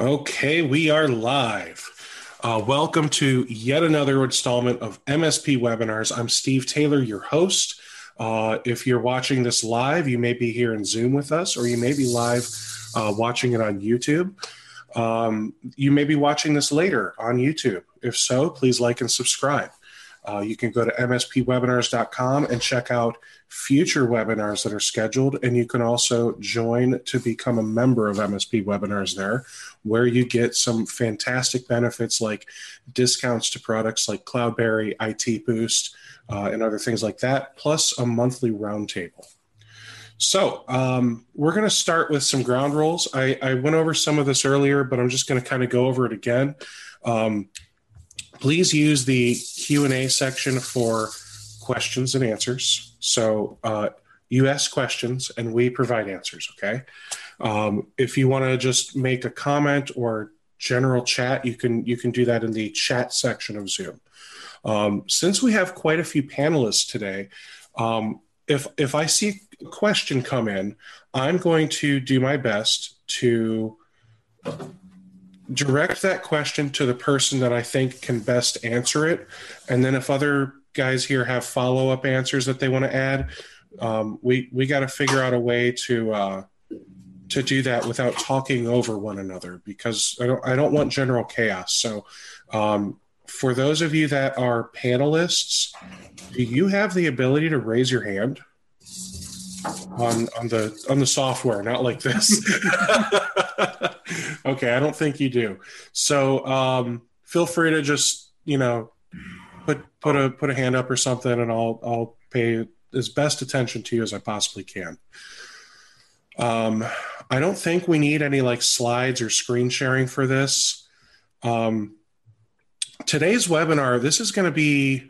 Okay, we are live. Uh, welcome to yet another installment of MSP webinars. I'm Steve Taylor, your host. Uh, if you're watching this live, you may be here in Zoom with us, or you may be live uh, watching it on YouTube. Um, you may be watching this later on YouTube. If so, please like and subscribe. Uh, you can go to mspwebinars.com and check out future webinars that are scheduled. And you can also join to become a member of MSP webinars there, where you get some fantastic benefits like discounts to products like Cloudberry, IT Boost, uh, and other things like that, plus a monthly roundtable. So um, we're going to start with some ground rules. I, I, went over some of this earlier, but I'm just going to kind of go over it again. Um, please use the q&a section for questions and answers. So uh, you ask questions and we provide answers okay? Um, if you want to just make a comment or general chat you can you can do that in the chat section of zoom. Um, since we have quite a few panelists today um, if if i see a question come in i'm going to do my best to direct that question to the person that I think can best answer it. And then if other guys here have follow up answers that they want to add, um, we we got to figure out a way to uh, to do that without talking over one another because I don't I don't want general chaos. So um, for those of you that are panelists, do you have the ability to raise your hand? on on the on the software, not like this. okay, I don't think you do. So um, feel free to just you know put put a put a hand up or something, and I'll I'll pay as best attention to you as I possibly can. Um, I don't think we need any like slides or screen sharing for this. Um, today's webinar, this is going to be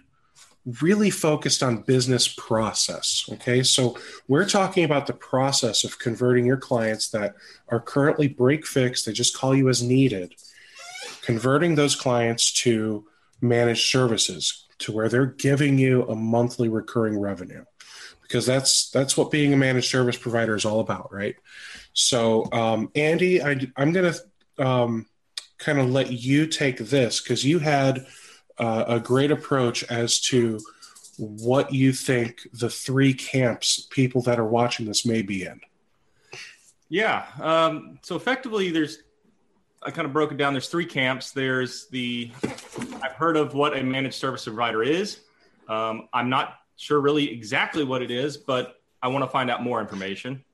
really focused on business process. Okay, so we're talking about the process of converting your clients that are currently break fix, they just call you as needed, converting those clients to managed services to where they're giving you a monthly recurring revenue because that's that's what being a managed service provider is all about right so um, andy I, am going to um, kind of let you take this because you had uh, a great approach as to what you think the three camps people that are watching this may be in. Yeah. Um, so effectively, there's I kind of broke it down. There's three camps. There's the I've heard of what a managed service provider is. Um, I'm not sure really exactly what it is, but I want to find out more information.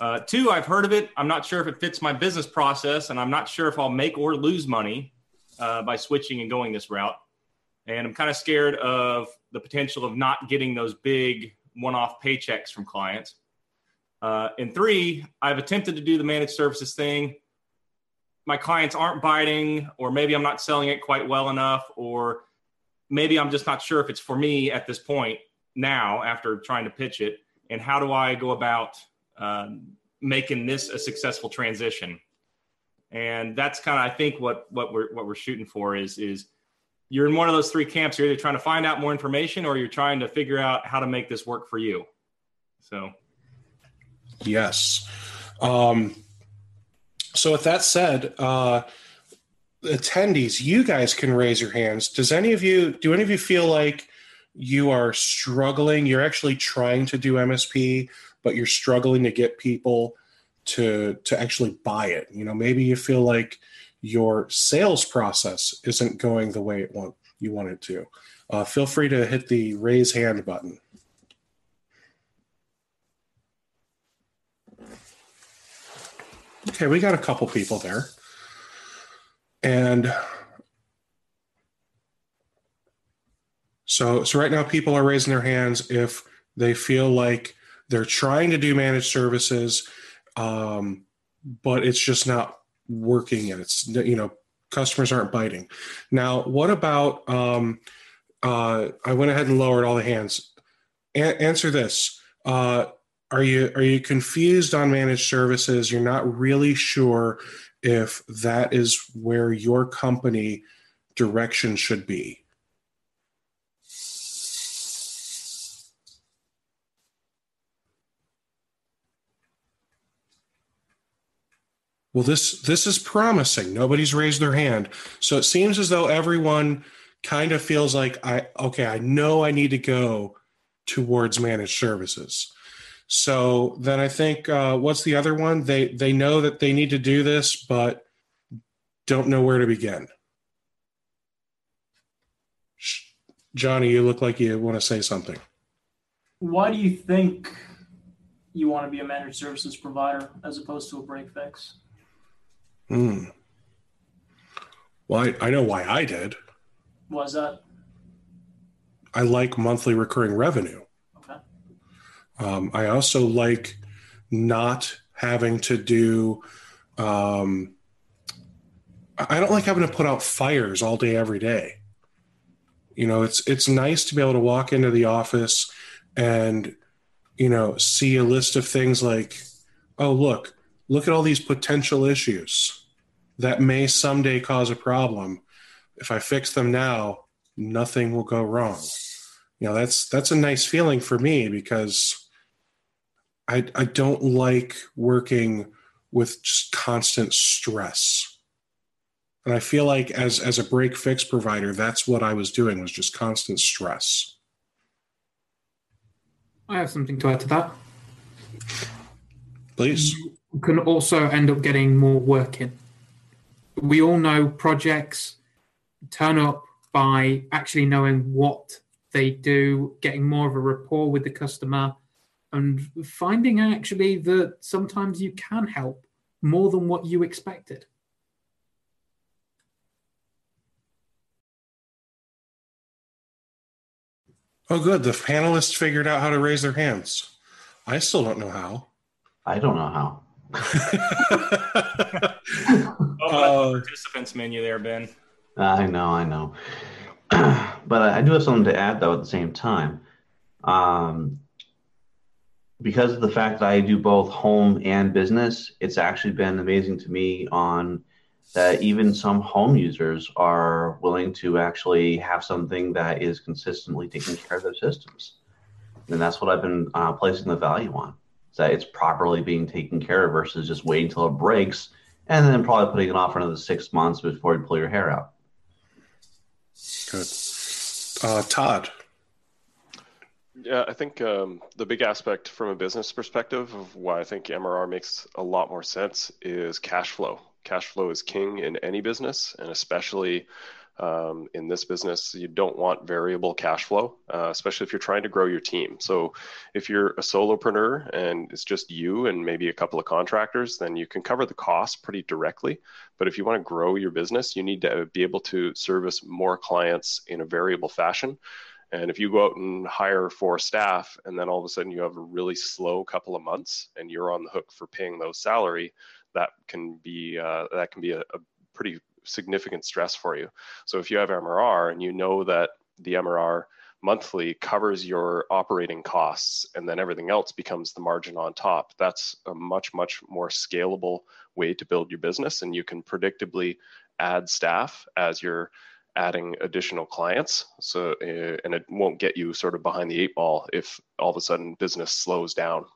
Uh, two, I've heard of it. I'm not sure if it fits my business process, and I'm not sure if I'll make or lose money uh, by switching and going this route and I'm kind of scared of the potential of not getting those big one-off paychecks from clients. Uh, and three, I've attempted to do the managed services thing. My clients aren't biting, or maybe I'm not selling it quite well enough, or maybe I'm just not sure if it's for me at this point now after trying to pitch it. And how do I go about um, making this a successful transition? And that's kind of, I think, what what we're what we're shooting for is is you're in one of those three camps. You're either trying to find out more information or you're trying to figure out how to make this work for you. So, yes. Um, so, with that said, uh, attendees, you guys can raise your hands. Does any of you, do any of you feel like you are struggling? You're actually trying to do MSP, but you're struggling to get people to to actually buy it. You know, maybe you feel like your sales process isn't going the way it want, you want it to, uh, feel free to hit the raise hand button. Okay, we got a couple people there. And so so right now people are raising their hands if they feel like they're trying to do managed services, um, but it's just not working, and it's you know customers aren't biting. Now, what about? Um, uh, I went ahead and lowered all the hands. A- answer this: uh, Are you are you confused on managed services? You're not really sure if that is where your company direction should be. Well, this this is promising. Nobody's raised their hand, so it seems as though everyone kind of feels like I okay. I know I need to go towards managed services. So then I think uh, what's the other one? They they know that they need to do this, but don't know where to begin. Johnny, you look like you want to say something. Why do you think you want to be a managed services provider as opposed to a break fix? Hmm. Well, I, I know why I did. Is that? I like monthly recurring revenue. Okay. Um, I also like not having to do. Um, I don't like having to put out fires all day every day. You know, it's it's nice to be able to walk into the office and you know see a list of things like, oh look, look at all these potential issues that may someday cause a problem. If I fix them now, nothing will go wrong. You know, that's that's a nice feeling for me because I I don't like working with just constant stress. And I feel like as as a break fix provider, that's what I was doing was just constant stress. I have something to add to that. Please. You can also end up getting more work in. We all know projects turn up by actually knowing what they do, getting more of a rapport with the customer, and finding actually that sometimes you can help more than what you expected. Oh, good. The panelists figured out how to raise their hands. I still don't know how. I don't know how. Oh, uh, participants menu there, Ben. I know, I know. but I do have something to add, though, at the same time. Um, because of the fact that I do both home and business, it's actually been amazing to me on that even some home users are willing to actually have something that is consistently taking care of their systems. And that's what I've been uh, placing the value on, is that it's properly being taken care of versus just waiting until it breaks and then probably putting it off for another six months before you pull your hair out. Good. Uh, Todd. Yeah, I think um, the big aspect from a business perspective of why I think MRR makes a lot more sense is cash flow. Cash flow is king in any business, and especially um, in this business, you don't want variable cash flow, uh, especially if you're trying to grow your team. So, if you're a solopreneur and it's just you and maybe a couple of contractors, then you can cover the cost pretty directly. But if you want to grow your business, you need to be able to service more clients in a variable fashion. And if you go out and hire four staff and then all of a sudden you have a really slow couple of months and you're on the hook for paying those salary, that can be uh, that can be a, a pretty significant stress for you. So if you have MRR and you know that the MRR monthly covers your operating costs and then everything else becomes the margin on top, that's a much, much more scalable way to build your business. And you can predictably add staff as you're adding additional clients. So, uh, and it won't get you sort of behind the eight ball if all of a sudden business slows down.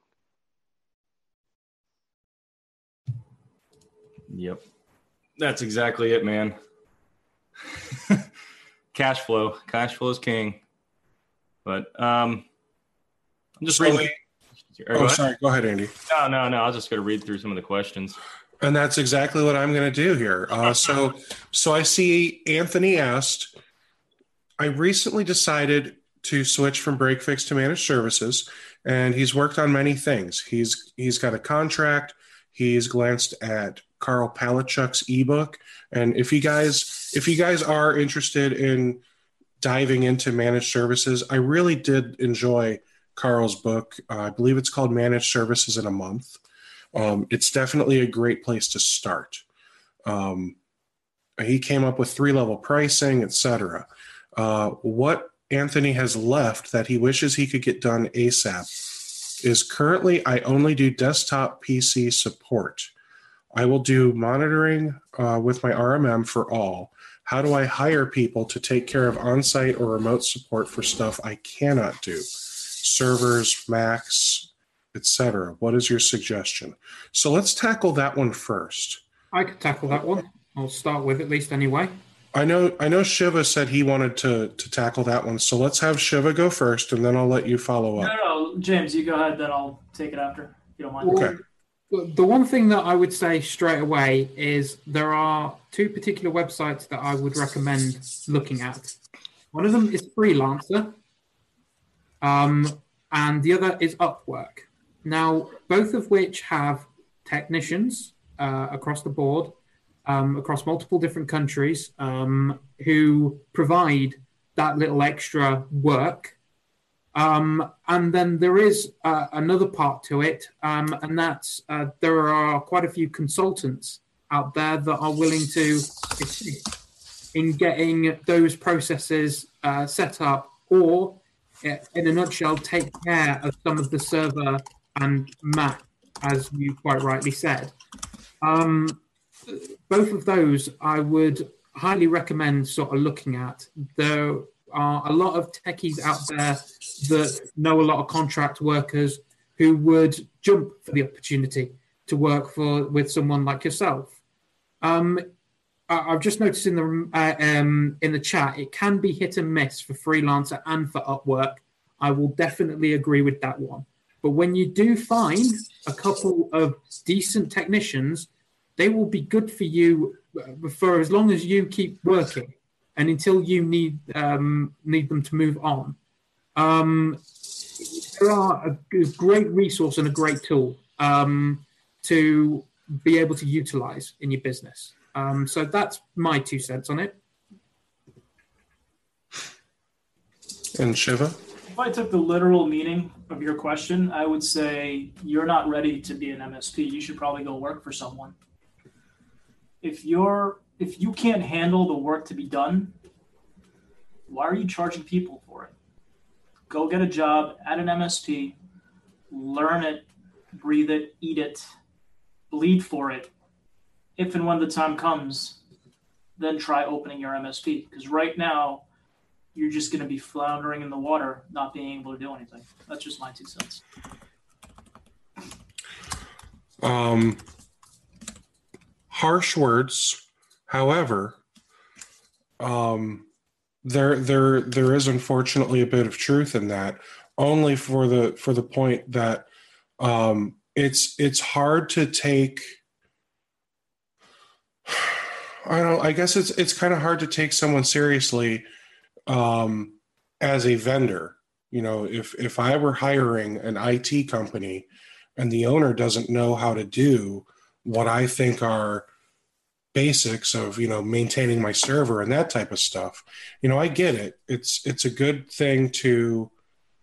Yep. That's exactly it, man. cash flow. Cash flow is king. But um I'm just reading. oh, go sorry. Go ahead, Andy. No, no, no. I was just going to read through some of the questions. And that's exactly what I'm going to do here. Uh, so, so I see Anthony asked. I recently decided to switch from break fix to managed services, and he's worked on many things. He's he's got a contract. He's glanced at Karl Palachuk's ebook. And if you guys if you guys are interested in diving into managed services, I really did enjoy Karl's book. Uh, I believe it's called Managed Services in a Month. Um, it's definitely a great place to start. Um, he came up with three level pricing, etc. Uh, what Anthony has left that he wishes he could get done ASAP is currently I only do desktop PC support. I will do monitoring uh, with my RMM for all. How do I hire people to take care of on site or remote support for stuff I cannot do? Servers, Macs, etc. What is your suggestion? So let's tackle that one first. I could tackle that one. I'll start with at least anyway. I know I know Shiva said he wanted to to tackle that one. So let's have Shiva go first and then I'll let you follow No, up. no, James, you go ahead, then I'll take it after. If you don't mind. Okay. The one thing that I would say straight away is there are two particular websites that I would recommend looking at. One of them is Freelancer, um, and the other is Upwork. Now, both of which have technicians uh, across the board, um, across multiple different countries, um, who provide that little extra work um, and then there is uh, another part to it, um, and that's uh, there are quite a few consultants out there that are willing to assist in getting those processes uh, set up, or uh, in a nutshell, take care of some of the server and Mac, as you quite rightly said. Um, both of those I would highly recommend sort of looking at. There are a lot of techies out there that know a lot of contract workers who would jump for the opportunity to work for with someone like yourself. Um, I- I've just noticed in the uh, um, in the chat it can be hit and miss for freelancer and for Upwork. I will definitely agree with that one. But when you do find a couple of decent technicians, they will be good for you uh, for as long as you keep working and until you need um, need them to move on. Um, there are a great resource and a great tool um, to be able to utilize in your business. Um, so that's my two cents on it. And Shiva? If I took the literal meaning of your question, I would say you're not ready to be an MSP. You should probably go work for someone. If you're if you can't handle the work to be done, why are you charging people for it? Go get a job at an MSP, learn it, breathe it, eat it, bleed for it. If and when the time comes, then try opening your MSP. Because right now, you're just going to be floundering in the water, not being able to do anything. That's just my two cents. Um, harsh words, however, um, there there there is unfortunately a bit of truth in that. Only for the for the point that um, it's it's hard to take. I don't. I guess it's it's kind of hard to take someone seriously um, as a vendor. You know, if if I were hiring an IT company and the owner doesn't know how to do what I think are basics of you know maintaining my server and that type of stuff you know i get it it's it's a good thing to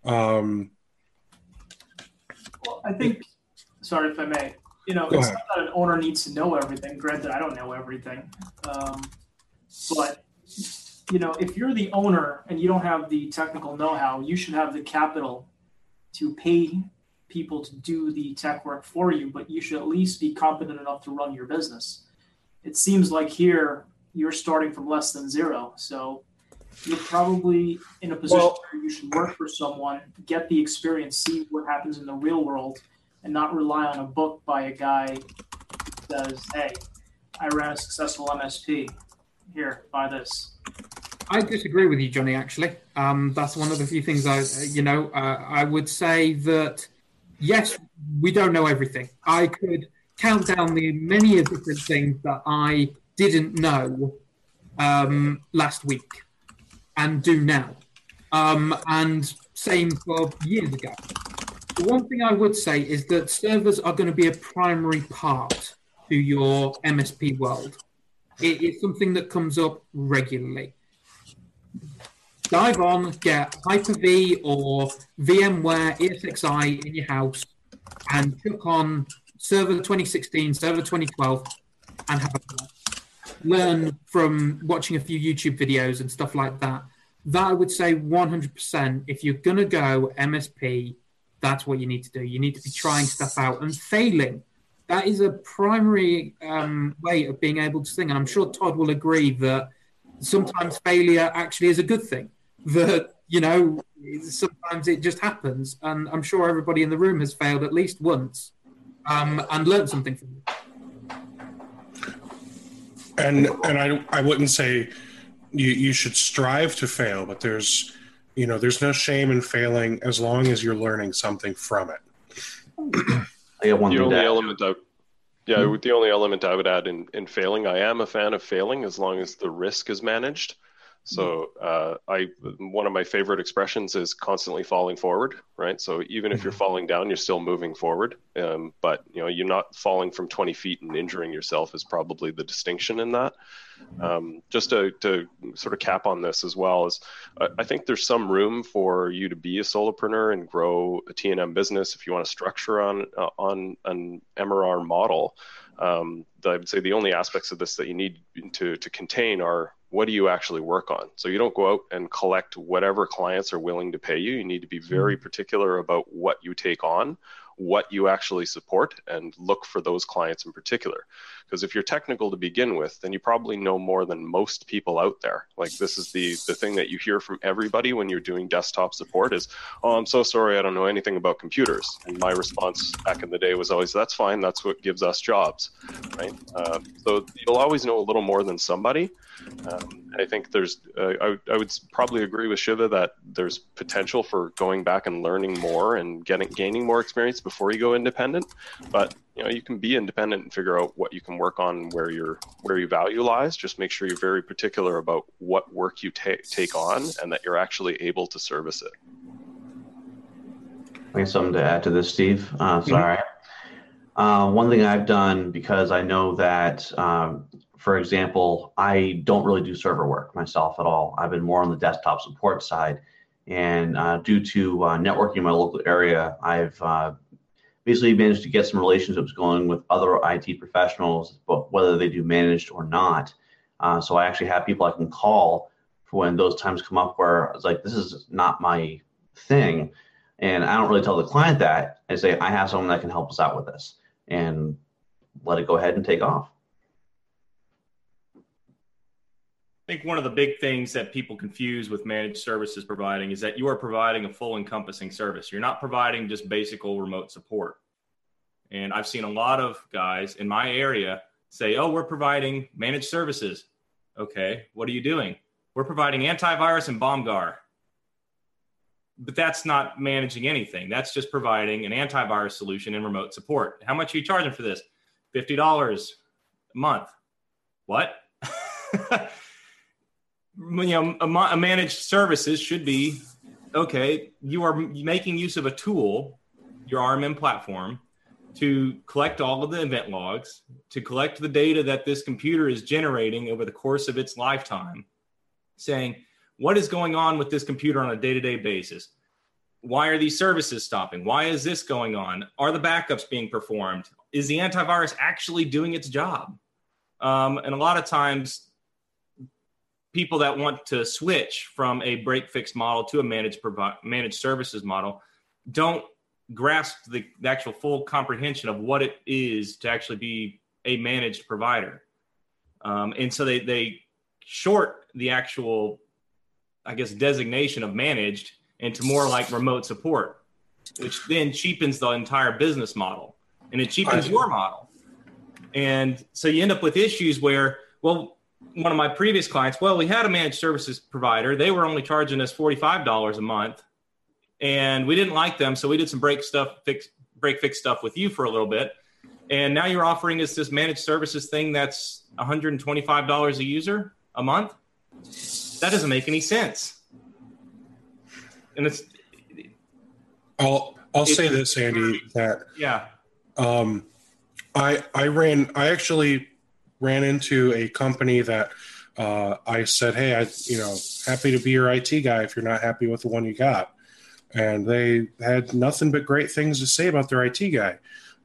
um Well, I think, sorry if I may, you know, it's ahead. not that an owner needs to know everything. Granted, I don't know everything. Um, but, you know, if you're the owner and you don't have the technical know how, you should have the capital to pay people to do the tech work for you, but you should at least be competent enough to run your business. It seems like here you're starting from less than zero. So you're probably in a position Well- where you should work for someone, get the experience, see what happens in the real world, and not rely on a book by a guy who says, Hey, I ran a successful MSP. Here, buy this. I disagree with you, Johnny. Actually, um, that's one of the few things I, you know, uh, I would say that yes, we don't know everything. I could count down the many different things that I didn't know um, last week and do now, um, and same for years ago. The one thing I would say is that servers are going to be a primary part to your MSP world. It is something that comes up regularly dive on, get Hyper-V or VMware ESXi in your house, and click on server 2016, server 2012, and have learn from watching a few YouTube videos and stuff like that. That I would say 100%. If you're gonna go MSP, that's what you need to do. You need to be trying stuff out and failing. That is a primary um, way of being able to sing, and I'm sure Todd will agree that sometimes failure actually is a good thing. That you know, sometimes it just happens, and I'm sure everybody in the room has failed at least once um, and learned something from it. and and I I wouldn't say you you should strive to fail, but there's you know there's no shame in failing as long as you're learning something from it. I got one the only element I, yeah, the only element I would add in, in failing, I am a fan of failing as long as the risk is managed. So uh, I one of my favorite expressions is constantly falling forward, right? So even if you're falling down, you're still moving forward. Um, but you know, you're not falling from 20 feet and injuring yourself is probably the distinction in that. Um, just to, to sort of cap on this as well is I, I think there's some room for you to be a solopreneur and grow a T&M business if you want to structure on uh, on an MRR model. Um, the, I would say the only aspects of this that you need to to contain are what do you actually work on? So you don't go out and collect whatever clients are willing to pay you. You need to be very particular about what you take on, what you actually support, and look for those clients in particular. Because if you're technical to begin with, then you probably know more than most people out there. Like this is the the thing that you hear from everybody when you're doing desktop support is, "Oh, I'm so sorry, I don't know anything about computers." And my response back in the day was always, "That's fine. That's what gives us jobs." Right. Uh, so you'll always know a little more than somebody. Um, I think there's, uh, I, I would probably agree with Shiva that there's potential for going back and learning more and getting gaining more experience before you go independent. But you know, you can be independent and figure out what you can work on where your where your value lies. Just make sure you're very particular about what work you take take on and that you're actually able to service it. I have something to add to this, Steve. Uh, sorry. Uh, one thing I've done because I know that, um, for example, I don't really do server work myself at all. I've been more on the desktop support side, and uh, due to uh, networking in my local area, I've uh, basically managed to get some relationships going with other IT professionals, but whether they do managed or not. Uh, so I actually have people I can call for when those times come up where it's like this is not my thing and I don't really tell the client that. I say, I have someone that can help us out with this and let it go ahead and take off. I think one of the big things that people confuse with managed services providing is that you are providing a full encompassing service. You're not providing just basic remote support. And I've seen a lot of guys in my area say, oh, we're providing managed services. Okay, what are you doing? We're providing antivirus and Bomgar. But that's not managing anything. That's just providing an antivirus solution and remote support. How much are you charging for this? $50 a month. What? you know, a, managed services should be okay. You are making use of a tool, your RMM platform, to collect all of the event logs, to collect the data that this computer is generating over the course of its lifetime, saying what is going on with this computer on a day-to-day basis. Why are these services stopping? Why is this going on? Are the backups being performed? Is the antivirus actually doing its job? Um, and a lot of times people that want to switch from a break fix model to a managed provi- managed services model don't grasp the, the actual full comprehension of what it is to actually be a managed provider. Um, and so they they short the actual i guess designation of managed into more like remote support which then cheapens the entire business model and it cheapens your model. And so you end up with issues where well one of my previous clients, well, we had a managed services provider. They were only charging us $45 a month and we didn't like them. So we did some break stuff, fix, break fix stuff with you for a little bit. And now you're offering us this managed services thing that's $125 a user a month. That doesn't make any sense. And it's, I'll I'll say this, Andy, that yeah, um, I I ran I actually ran into a company that uh, I said, "Hey, I you know happy to be your IT guy if you're not happy with the one you got." And they had nothing but great things to say about their IT guy.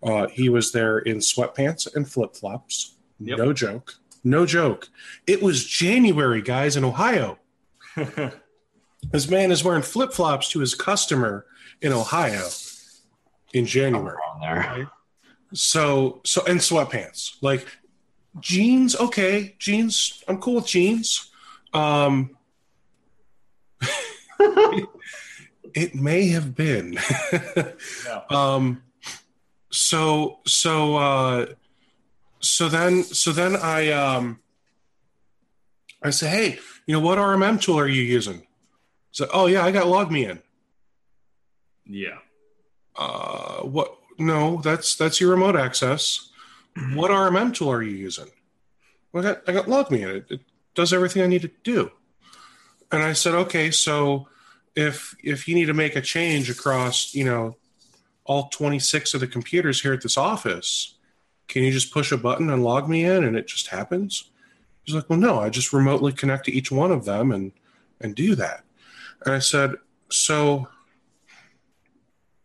Uh, he was there in sweatpants and flip flops. Yep. No joke. No joke. It was January, guys, in Ohio. This man is wearing flip flops to his customer in Ohio in January. So so and sweatpants. Like jeans, okay, jeans. I'm cool with jeans. Um it may have been. Yeah. um so so uh so then so then I um I say, hey, you know what RMM tool are you using? So oh yeah, I got LogMeIn. yeah. Uh, what? No, that's that's your remote access. What RMM tool are you using? Well, I got I got LogMeIn. It, it does everything I need to do. And I said, okay, so if if you need to make a change across, you know, all 26 of the computers here at this office, can you just push a button and log me in and it just happens? He's like, well, no, I just remotely connect to each one of them and and do that. And I said, so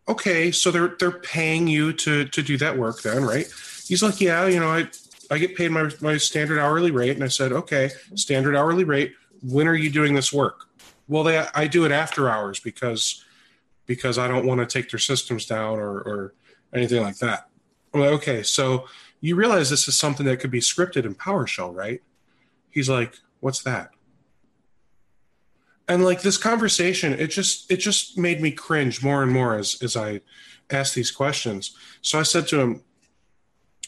okay, so they're they're paying you to to do that work then, right? He's like, yeah, you know, I I get paid my my standard hourly rate, and I said, okay, standard hourly rate. When are you doing this work? Well, they I do it after hours because because I don't want to take their systems down or or anything like that. Okay, so you realize this is something that could be scripted in PowerShell, right? He's like, what's that? and like this conversation it just it just made me cringe more and more as as i asked these questions so i said to him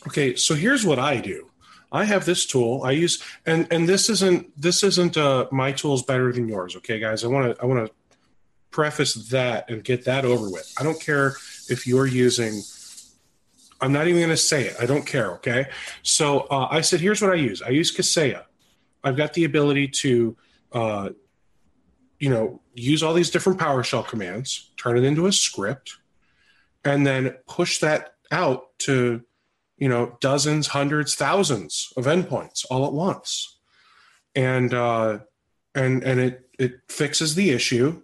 okay so here's what i do. I have this tool. I use and and this isn't this isn't uh my tool's better than yours okay guys? I want to i want to preface that and get that over with. I don't care if you're using i'm not even going to say it. I don't care okay? So uh, i said here's what i use. I use kaseya. I've got the ability to uh, you know, use all these different PowerShell commands, turn it into a script, and then push that out to, you know, dozens, hundreds, thousands of endpoints all at once. And uh, and and it it fixes the issue.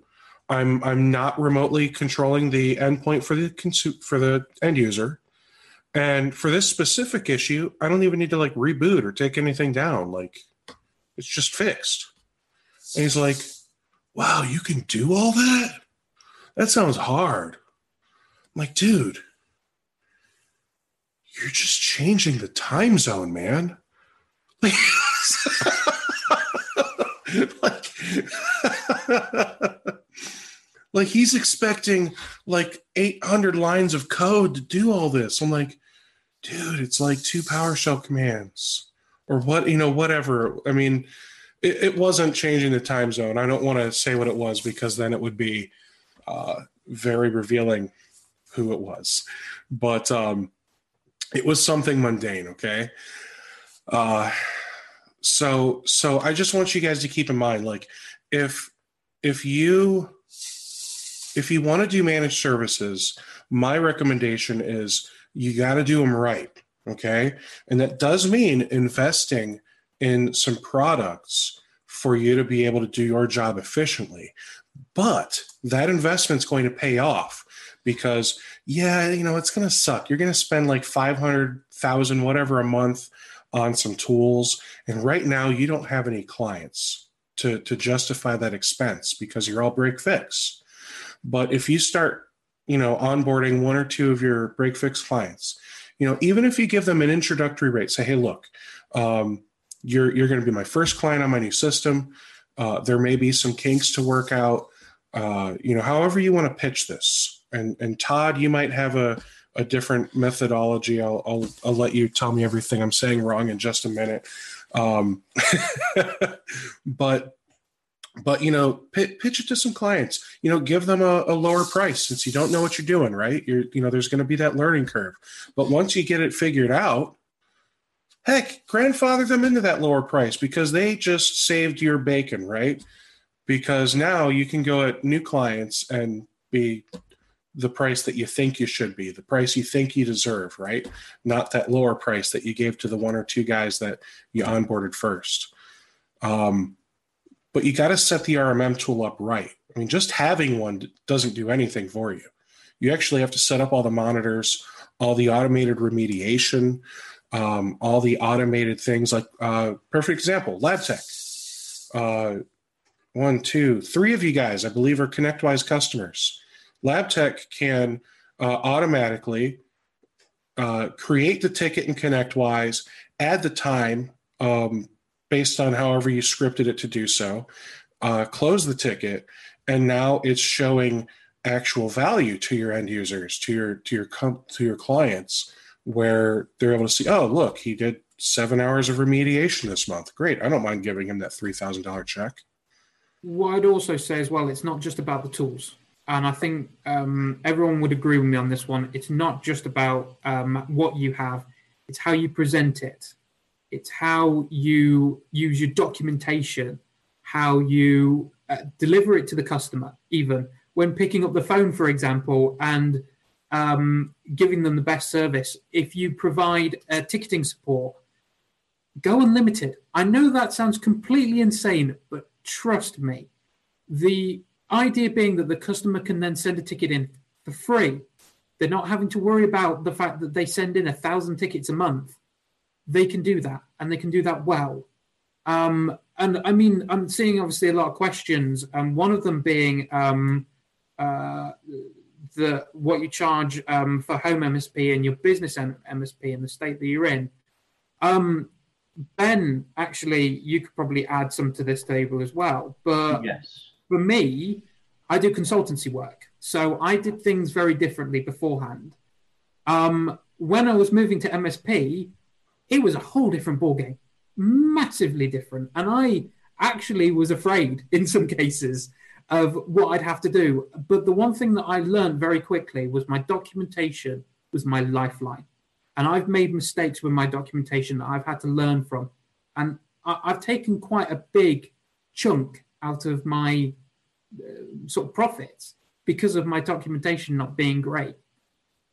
I'm I'm not remotely controlling the endpoint for the consu- for the end user. And for this specific issue, I don't even need to like reboot or take anything down. Like it's just fixed. And he's like, wow, you can do all that? That sounds hard. I'm like, dude, you're just changing the time zone, man. Like, like, he's expecting like 800 lines of code to do all this. I'm like, dude, it's like two PowerShell commands or what, you know, whatever. I mean, it, it wasn't changing the time zone. I don't want to say what it was because then it would be uh, very revealing who it was. But um, it was something mundane. Okay. Uh, so so I just want you guys to keep in mind, like if if you if you want to do managed services, my recommendation is you got to do them right. Okay. And that does mean investing in some products for you to be able to do your job efficiently. But that investment's going to pay off because, yeah, you know, it's going to suck. You're going to spend like 500,000, whatever a month on some tools. And right now, you don't have any clients to, to justify that expense because you're all break fix. But if you start, you know, onboarding one or two of your break fix clients, you know, even if you give them an introductory rate, say, hey, look, um, you're you're going to be my first client on my new system. Uh, there may be some kinks to work out. Uh, you know, however you want to pitch this. And and Todd, you might have a a different methodology. I'll, I'll, I'll let you tell me everything I'm saying wrong in just a minute. Um, but but you know p- pitch it to some clients you know give them a, a, lower price since you don't know what you're doing right you're you know there's going to be that learning curve but once you get it figured out heck grandfather them into that lower price because they just saved your bacon right because now you can go at new clients and be the price that you think you should be the price you think you deserve right not that lower price that you gave to the one or two guys that you onboarded first Um, but you got to set the RMM tool up right. I mean, just having one doesn't do anything for you. You actually have to set up all the monitors, all the automated remediation, um, all the automated things like uh, perfect example, LabTech. Uh, one, two, three of you guys, I believe, are ConnectWise customers. LabTech can uh, automatically uh, create the ticket in ConnectWise, add the time um, based on however you scripted it to do so, uh, close the ticket, and now it's showing actual value to your end users, to your to your com- to your clients, where they're able to see, oh, look, he did seven hours of remediation this month. Great, I don't mind giving him that three thousand dollar check. What I'd also say as well, it's not just about the tools and I think um, everyone would agree with me on this one. It's not just about um, what you have; it's how you present it. It's how you use your documentation, how you uh, deliver it to the customer, even when picking up the phone, for example, and um, giving them the best service. If you provide uh, ticketing support, go unlimited. I know that sounds completely insane, but trust me, the idea being that the customer can then send a ticket in for free. They're not having to worry about the fact that they send in a thousand tickets a month. They can do that, and they can do that well. Um, and I mean, I'm seeing obviously a lot of questions, and one of them being um, uh, the what you charge um, for home MSP and your business MSP in the state that you're in. Um, ben, actually, you could probably add some to this table as well. But yes for me, I do consultancy work. So I did things very differently beforehand. Um, when I was moving to MSP, it was a whole different ballgame, massively different. And I actually was afraid in some cases of what I'd have to do. But the one thing that I learned very quickly was my documentation was my lifeline. And I've made mistakes with my documentation that I've had to learn from. And I- I've taken quite a big chunk out of my uh, sort of profits because of my documentation not being great.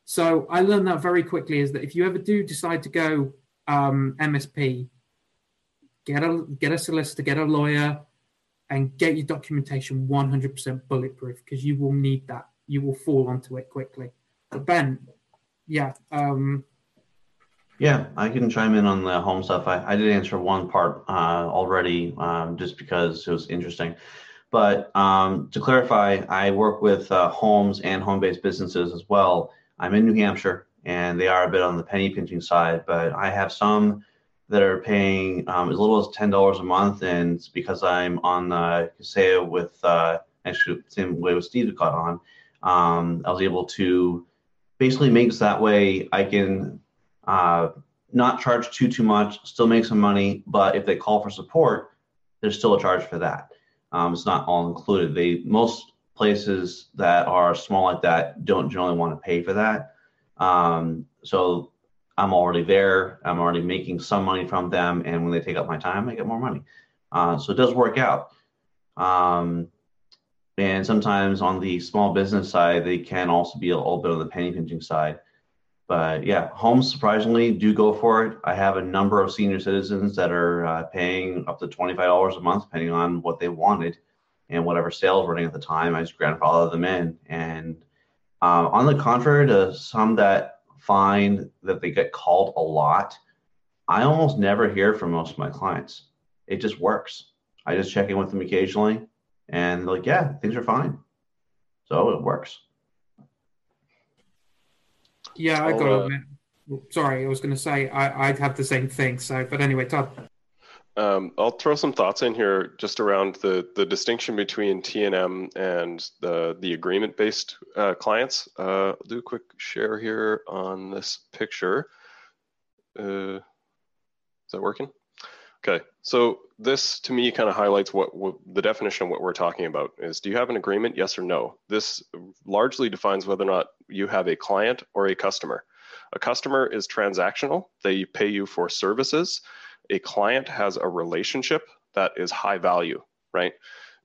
So I learned that very quickly is that if you ever do decide to go um, MSP, get a get a solicitor, get a lawyer, and get your documentation 100% bulletproof because you will need that. You will fall onto it quickly. But Ben, yeah, um, yeah, I can chime in on the home stuff. I, I did answer one part uh, already um, just because it was interesting. But um, to clarify, I work with uh, homes and home based businesses as well. I'm in New Hampshire and they are a bit on the penny pinching side, but I have some that are paying um, as little as $10 a month. And because I'm on the Kaseya with, uh, actually, same way with Steve got on, um, I was able to basically make so that way I can uh, not charge too too much, still make some money, but if they call for support, there's still a charge for that. Um, it's not all included. They most places that are small like that don't generally want to pay for that. Um, so I'm already there. I'm already making some money from them, and when they take up my time, I get more money. Uh, so it does work out. Um, and sometimes on the small business side, they can also be a little bit on the penny pinching side. But yeah, homes surprisingly do go for it. I have a number of senior citizens that are uh, paying up to $25 a month, depending on what they wanted and whatever sales were running at the time. I just grandfather them in. And uh, on the contrary to some that find that they get called a lot, I almost never hear from most of my clients. It just works. I just check in with them occasionally and like, yeah, things are fine. So it works. Yeah, I got to admit. Sorry, I was going to say I, I'd have the same thing. So, but anyway, Todd. Um, I'll throw some thoughts in here just around the the distinction between T and M and the the agreement based uh, clients. Uh, I'll do a quick share here on this picture. Uh, is that working? Okay, so this to me kind of highlights what, what, the definition of what we're talking about is. Do you have an agreement? Yes or no. This largely defines whether or not you have a client or a customer. A customer is transactional; they pay you for services. A client has a relationship that is high value, right?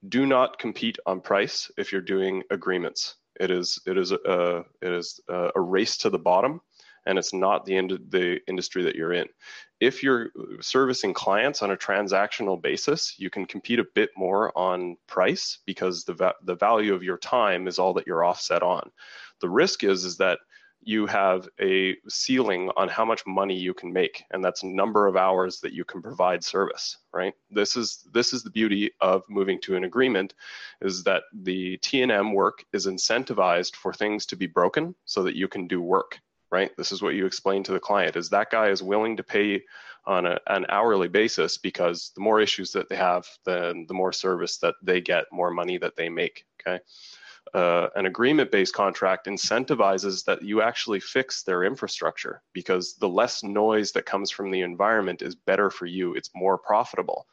Do not compete on price if you're doing agreements. It is it is a it is a race to the bottom and it's not the end the industry that you're in. If you're servicing clients on a transactional basis, you can compete a bit more on price because the va- the value of your time is all that you're offset on. The risk is is that you have a ceiling on how much money you can make and that's number of hours that you can provide service right this is this is the beauty of moving to an agreement is that the t&m work is incentivized for things to be broken so that you can do work right? This is what you explain to the client is that guy is willing to pay on a, an hourly basis because the more issues that they have then the more service that they get more money that they make okay? Uh, an agreement based contract incentivizes that you actually fix their infrastructure because the less noise that comes from the environment is better for you, it's more profitable.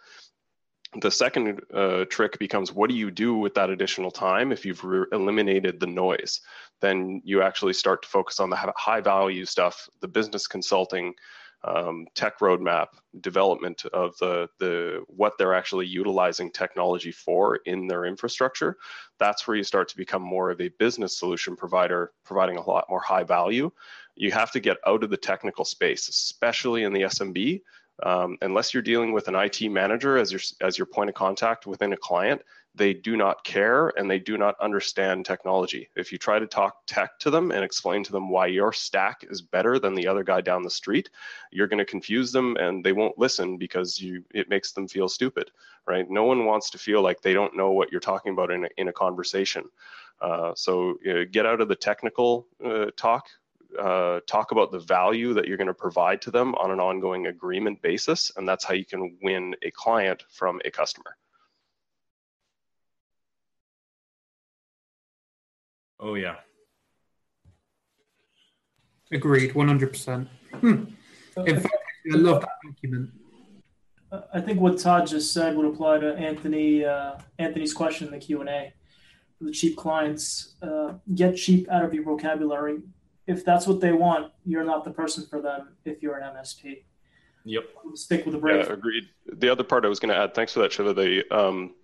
The second uh, trick becomes what do you do with that additional time if you've re- eliminated the noise? Then you actually start to focus on the high value stuff, the business consulting, um, tech roadmap development of the the what they're actually utilizing technology for in their infrastructure that's where you start to become more of a business solution provider providing a lot more high value you have to get out of the technical space especially in the smb um, unless you're dealing with an IT manager as your as your point of contact within a client, they do not care and they do not understand technology. If you try to talk tech to them and explain to them why your stack is better than the other guy down the street, you're going to confuse them and they won't listen because you it makes them feel stupid, right? No one wants to feel like they don't know what you're talking about in a, in a conversation. Uh, so uh, get out of the technical uh, talk uh, talk about the value that you're going to provide to them on an ongoing agreement basis, and that's how you can win a client from a customer. Oh yeah. Agreed, 100%. Hmm. In fact, I love that document. I think what Todd just said would apply to Anthony uh, Anthony's question in the Q and A. For the cheap clients, uh, get cheap out of your vocabulary if that's what they want, you're not the person for them if you're an MSP. Yep. Stick with the brave. Yeah, agreed. The other part I was going to add, thanks for that, Shiva. The um,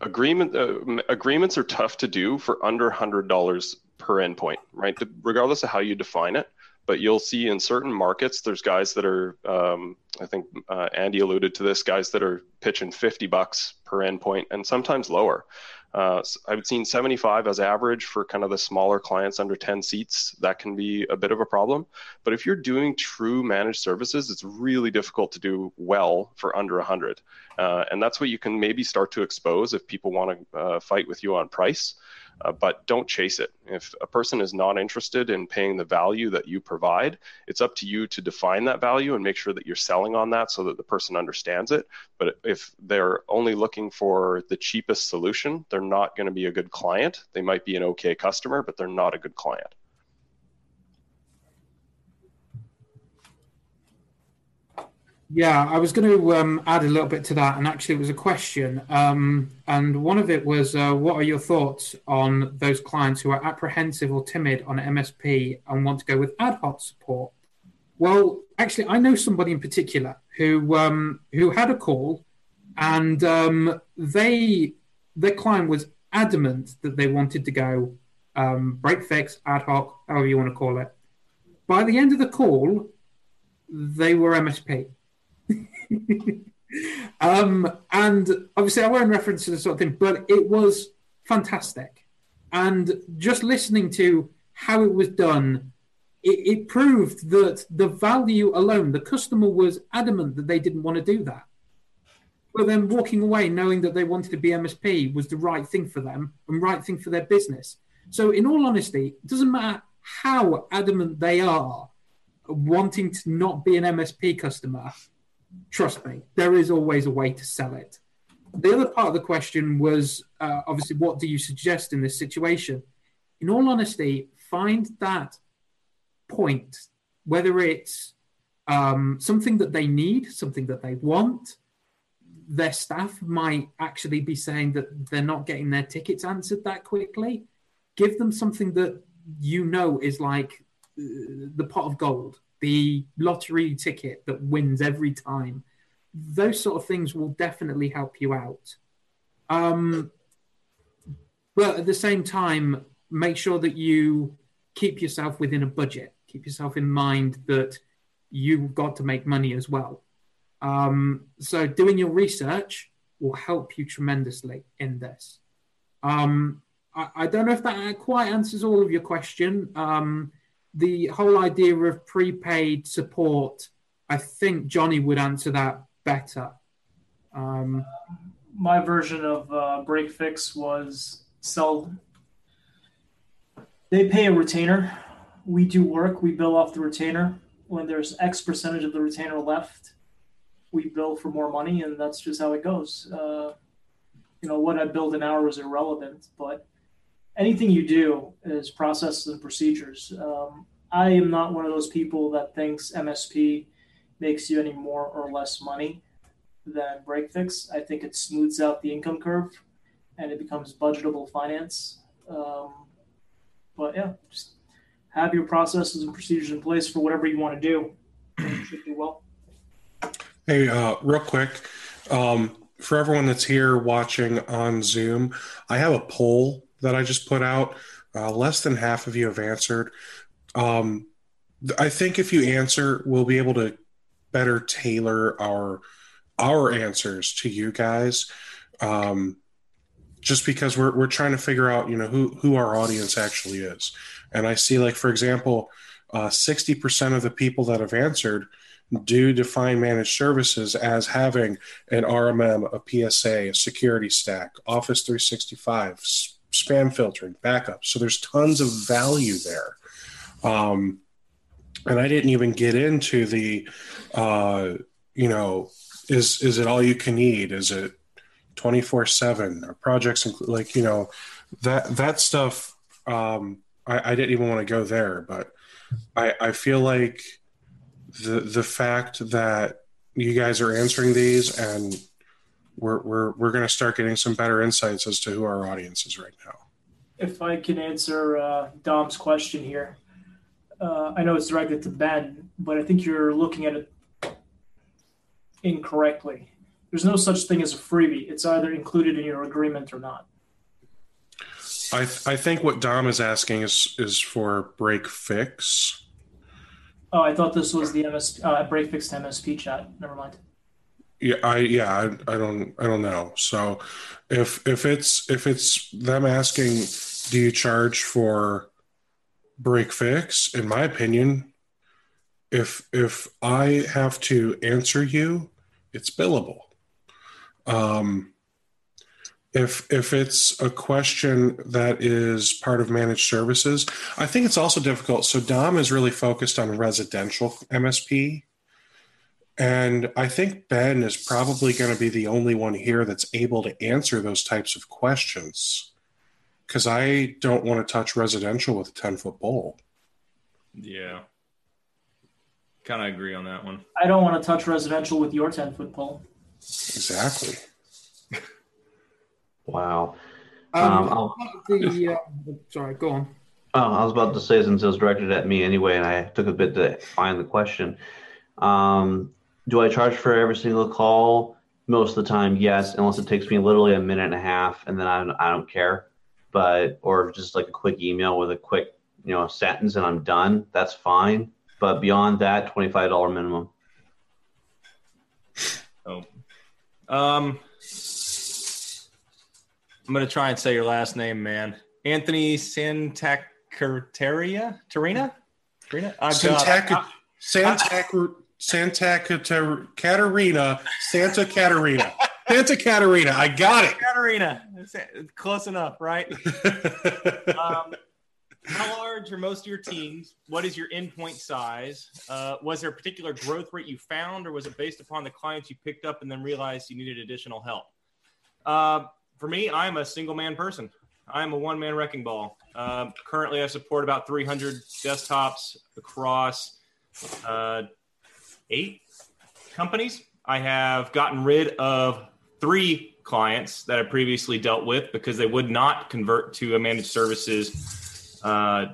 agreement uh, agreements are tough to do for under hundred dollars per endpoint, right? Regardless of how you define it. But you'll see in certain markets, there's guys that are, um, I think uh, Andy alluded to this, guys that are pitching 50 bucks per endpoint and sometimes lower. Uh, I've seen 75 as average for kind of the smaller clients under 10 seats. That can be a bit of a problem. But if you're doing true managed services, it's really difficult to do well for under 100. Uh, and that's what you can maybe start to expose if people want to uh, fight with you on price uh, but don't chase it. If a person is not interested in paying the value that you provide, it's up to you to define that value and make sure that you're selling on that so that the person understands it. But if they're only looking for the cheapest solution, they're not going to be a good client. They might be an okay customer, but they're not a good client. Yeah, I was going to um, add a little bit to that, and actually, it was a question. Um, and one of it was, uh, what are your thoughts on those clients who are apprehensive or timid on MSP and want to go with ad hoc support? Well, actually, I know somebody in particular who um, who had a call, and um, they their client was adamant that they wanted to go um, break fix ad hoc, however you want to call it. By the end of the call, they were MSP um, and obviously, I won't reference to the sort of thing, but it was fantastic. And just listening to how it was done, it, it proved that the value alone, the customer was adamant that they didn't want to do that. But then walking away knowing that they wanted to be MSP was the right thing for them and right thing for their business. So, in all honesty, it doesn't matter how adamant they are wanting to not be an MSP customer, trust me, there is always a way to sell it. The other part of the question was uh, obviously, what do you suggest in this situation? In all honesty, find that point, whether it's um, something that they need, something that they want. Their staff might actually be saying that they're not getting their tickets answered that quickly. Give them something that you know is like uh, the pot of gold the lottery ticket that wins every time. Those sort of things will definitely help you out. Um, but at the same time, make sure that you keep yourself within a budget keep yourself in mind that you've got to make money as well. Um, so doing your research will help you tremendously in this. Um, I, I, don't know if that quite answers all of your question. Um, the whole idea of prepaid support, I think Johnny would answer that better. Um, My version of uh, break fix was sell. They pay a retainer. We do work. We bill off the retainer. When there's X percentage of the retainer left, we bill for more money, and that's just how it goes. Uh, you know, what I build an hour is irrelevant, but anything you do is processes and procedures. Um, I am not one of those people that thinks MSP makes you any more or less money than break fix. I think it smooths out the income curve and it becomes budgetable finance. Um, but yeah, just have your processes and procedures in place for whatever you want to do. should do well. Hey, uh, real quick, um, for everyone that's here watching on Zoom, I have a poll that I just put out. Uh, less than half of you have answered. Um, I think if you answer, we'll be able to better tailor our our answers to you guys. Um, just because we're we're trying to figure out, you know, who who our audience actually is. And I see, like for example, uh, sixty uh, percent of the people that have answered do define managed services as having an RMM, a PSA, a security stack, Office 365, spam filtering, backup. So there's tons of value there. Um, and I didn't even get into the, uh, you know, is is it all you can eat? Is it 24 seven? Or projects include like you know that that stuff. Um, I, I didn't even want to go there, but I, I feel like the the fact that you guys are answering these and we're we're we're going to start getting some better insights as to who our audience is right now. If I can answer uh, Dom's question here, uh, I know it's directed to Ben, but I think you're looking at it incorrectly. There's no such thing as a freebie. It's either included in your agreement or not. I th- I think what Dom is asking is is for break fix. Oh, I thought this was the MS uh, break fix to MSP chat. Never mind. Yeah, I yeah, I, I don't I don't know. So if if it's if it's them asking, do you charge for break fix? In my opinion, if if I have to answer you, it's billable. Um, if if it's a question that is part of managed services i think it's also difficult so dom is really focused on residential msp and i think ben is probably going to be the only one here that's able to answer those types of questions because i don't want to touch residential with a 10 foot bowl yeah kind of agree on that one i don't want to touch residential with your 10 foot pole exactly Wow. Um, um the, uh, sorry, go on. Oh, I was about to say since it was directed at me anyway, and I took a bit to find the question. Um, do I charge for every single call? Most of the time, yes, unless it takes me literally a minute and a half, and then I don't, I don't care. But or just like a quick email with a quick you know sentence, and I'm done. That's fine. But beyond that, twenty five dollar minimum. Oh, um, I'm gonna try and say your last name, man. Anthony Santacaterina? Tarina? Tarina? Oh, Santac- Santac- Santa Caterina. Santa Caterina. Santa Caterina. I got it. Caterina. Close enough, right? um, how large are most of your teams? What is your endpoint size? Uh, was there a particular growth rate you found, or was it based upon the clients you picked up and then realized you needed additional help? Uh, for me, I'm a single man person. I'm a one man wrecking ball. Uh, currently, I support about 300 desktops across uh, eight companies. I have gotten rid of three clients that I previously dealt with because they would not convert to a managed services uh,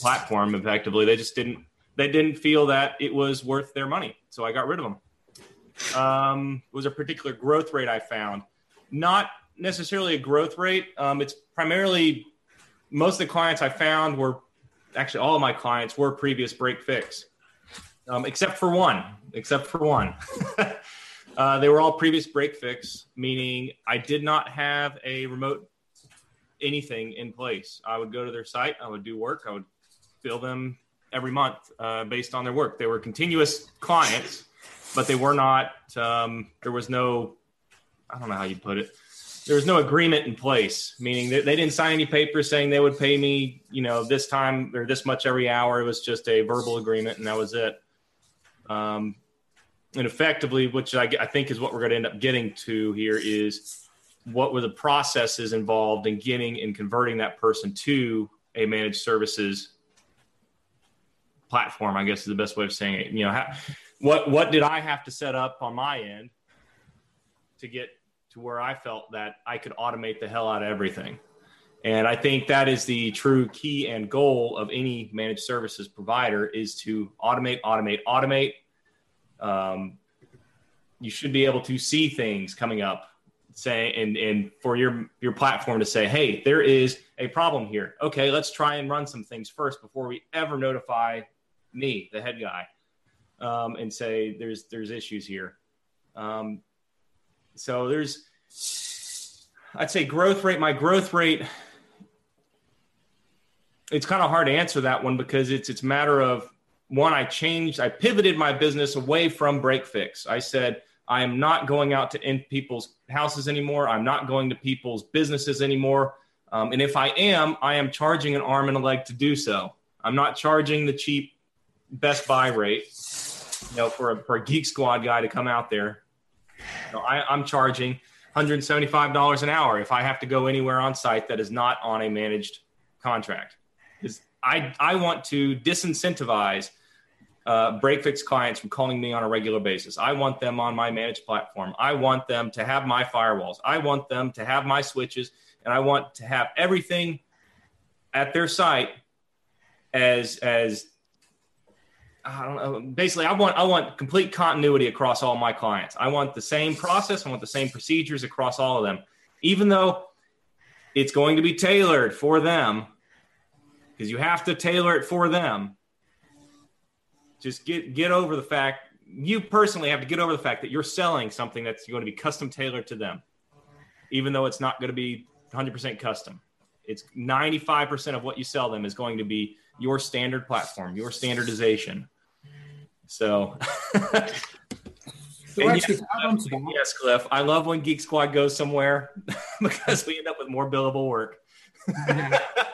platform. Effectively, they just didn't. They didn't feel that it was worth their money, so I got rid of them. Um, was a particular growth rate I found not necessarily a growth rate. Um, it's primarily most of the clients I found were actually all of my clients were previous break fix, um, except for one. Except for one. uh, they were all previous break fix, meaning I did not have a remote anything in place. I would go to their site, I would do work, I would bill them every month uh, based on their work. They were continuous clients, but they were not. Um, there was no, I don't know how you put it. There was no agreement in place, meaning they, they didn't sign any papers saying they would pay me, you know, this time or this much every hour. It was just a verbal agreement, and that was it. Um, and effectively, which I, I think is what we're going to end up getting to here, is what were the processes involved in getting and converting that person to a managed services platform? I guess is the best way of saying it. You know, how, what what did I have to set up on my end to get to where I felt that I could automate the hell out of everything? And I think that is the true key and goal of any managed services provider is to automate, automate, automate. Um, you should be able to see things coming up say and and for your your platform to say hey there is a problem here okay let's try and run some things first before we ever notify me the head guy um, and say there's there's issues here um, so there's i'd say growth rate my growth rate it's kind of hard to answer that one because it's it's a matter of one i changed i pivoted my business away from break fix i said I am not going out to in people's houses anymore. I'm not going to people's businesses anymore. Um, and if I am, I am charging an arm and a leg to do so. I'm not charging the cheap Best Buy rate, you know, for a, for a Geek Squad guy to come out there. You know, I, I'm charging $175 an hour if I have to go anywhere on site that is not on a managed contract. I, I want to disincentivize – uh, break fix clients from calling me on a regular basis. I want them on my managed platform. I want them to have my firewalls. I want them to have my switches, and I want to have everything at their site as as I don't know. Basically, I want I want complete continuity across all my clients. I want the same process. I want the same procedures across all of them, even though it's going to be tailored for them because you have to tailor it for them just get get over the fact you personally have to get over the fact that you're selling something that's going to be custom tailored to them, even though it's not going to be 100% custom. It's 95% of what you sell them is going to be your standard platform, your standardization. So, yes, yes, Cliff, I love when Geek Squad goes somewhere because we end up with more billable work.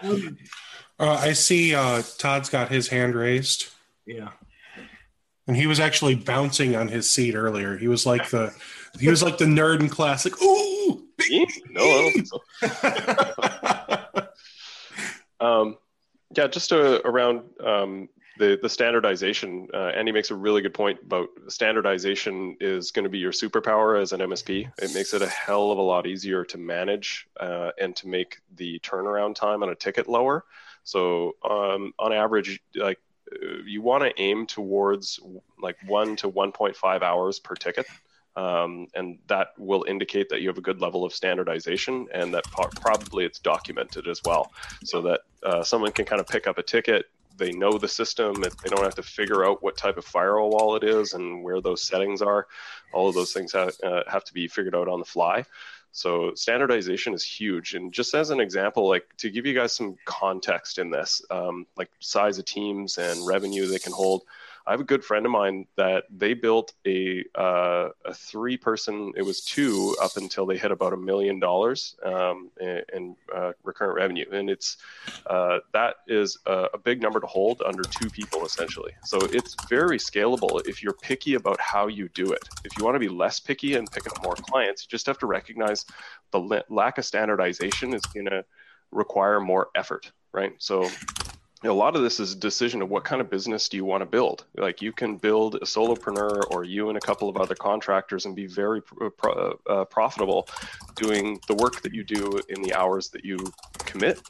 uh, I see uh, Todd's got his hand raised. Yeah and he was actually bouncing on his seat earlier. He was like the he was like the nerd in class, like ooh, big no, I don't so. um, yeah, just uh, around um, the the standardization. Uh, Andy makes a really good point about standardization is going to be your superpower as an MSP. It makes it a hell of a lot easier to manage uh, and to make the turnaround time on a ticket lower. So um, on average, like you want to aim towards like one to 1.5 hours per ticket. Um, and that will indicate that you have a good level of standardization and that po- probably it's documented as well so that uh, someone can kind of pick up a ticket they know the system they don't have to figure out what type of firewall it is and where those settings are all of those things have, uh, have to be figured out on the fly so standardization is huge. And just as an example, like to give you guys some context in this, um, like size of teams and revenue they can hold. I have a good friend of mine that they built a uh, a three person. It was two up until they hit about a million dollars um, in, in uh, recurrent revenue, and it's uh, that is a, a, big number to hold under two people essentially. So it's very scalable if you're picky about how you do it. If you want to be less picky and pick up more clients, you just have to recognize the lack of standardization is going to require more effort, right? So a lot of this is a decision of what kind of business do you want to build. Like you can build a solopreneur or you and a couple of other contractors and be very pro- uh, profitable doing the work that you do in the hours that you commit.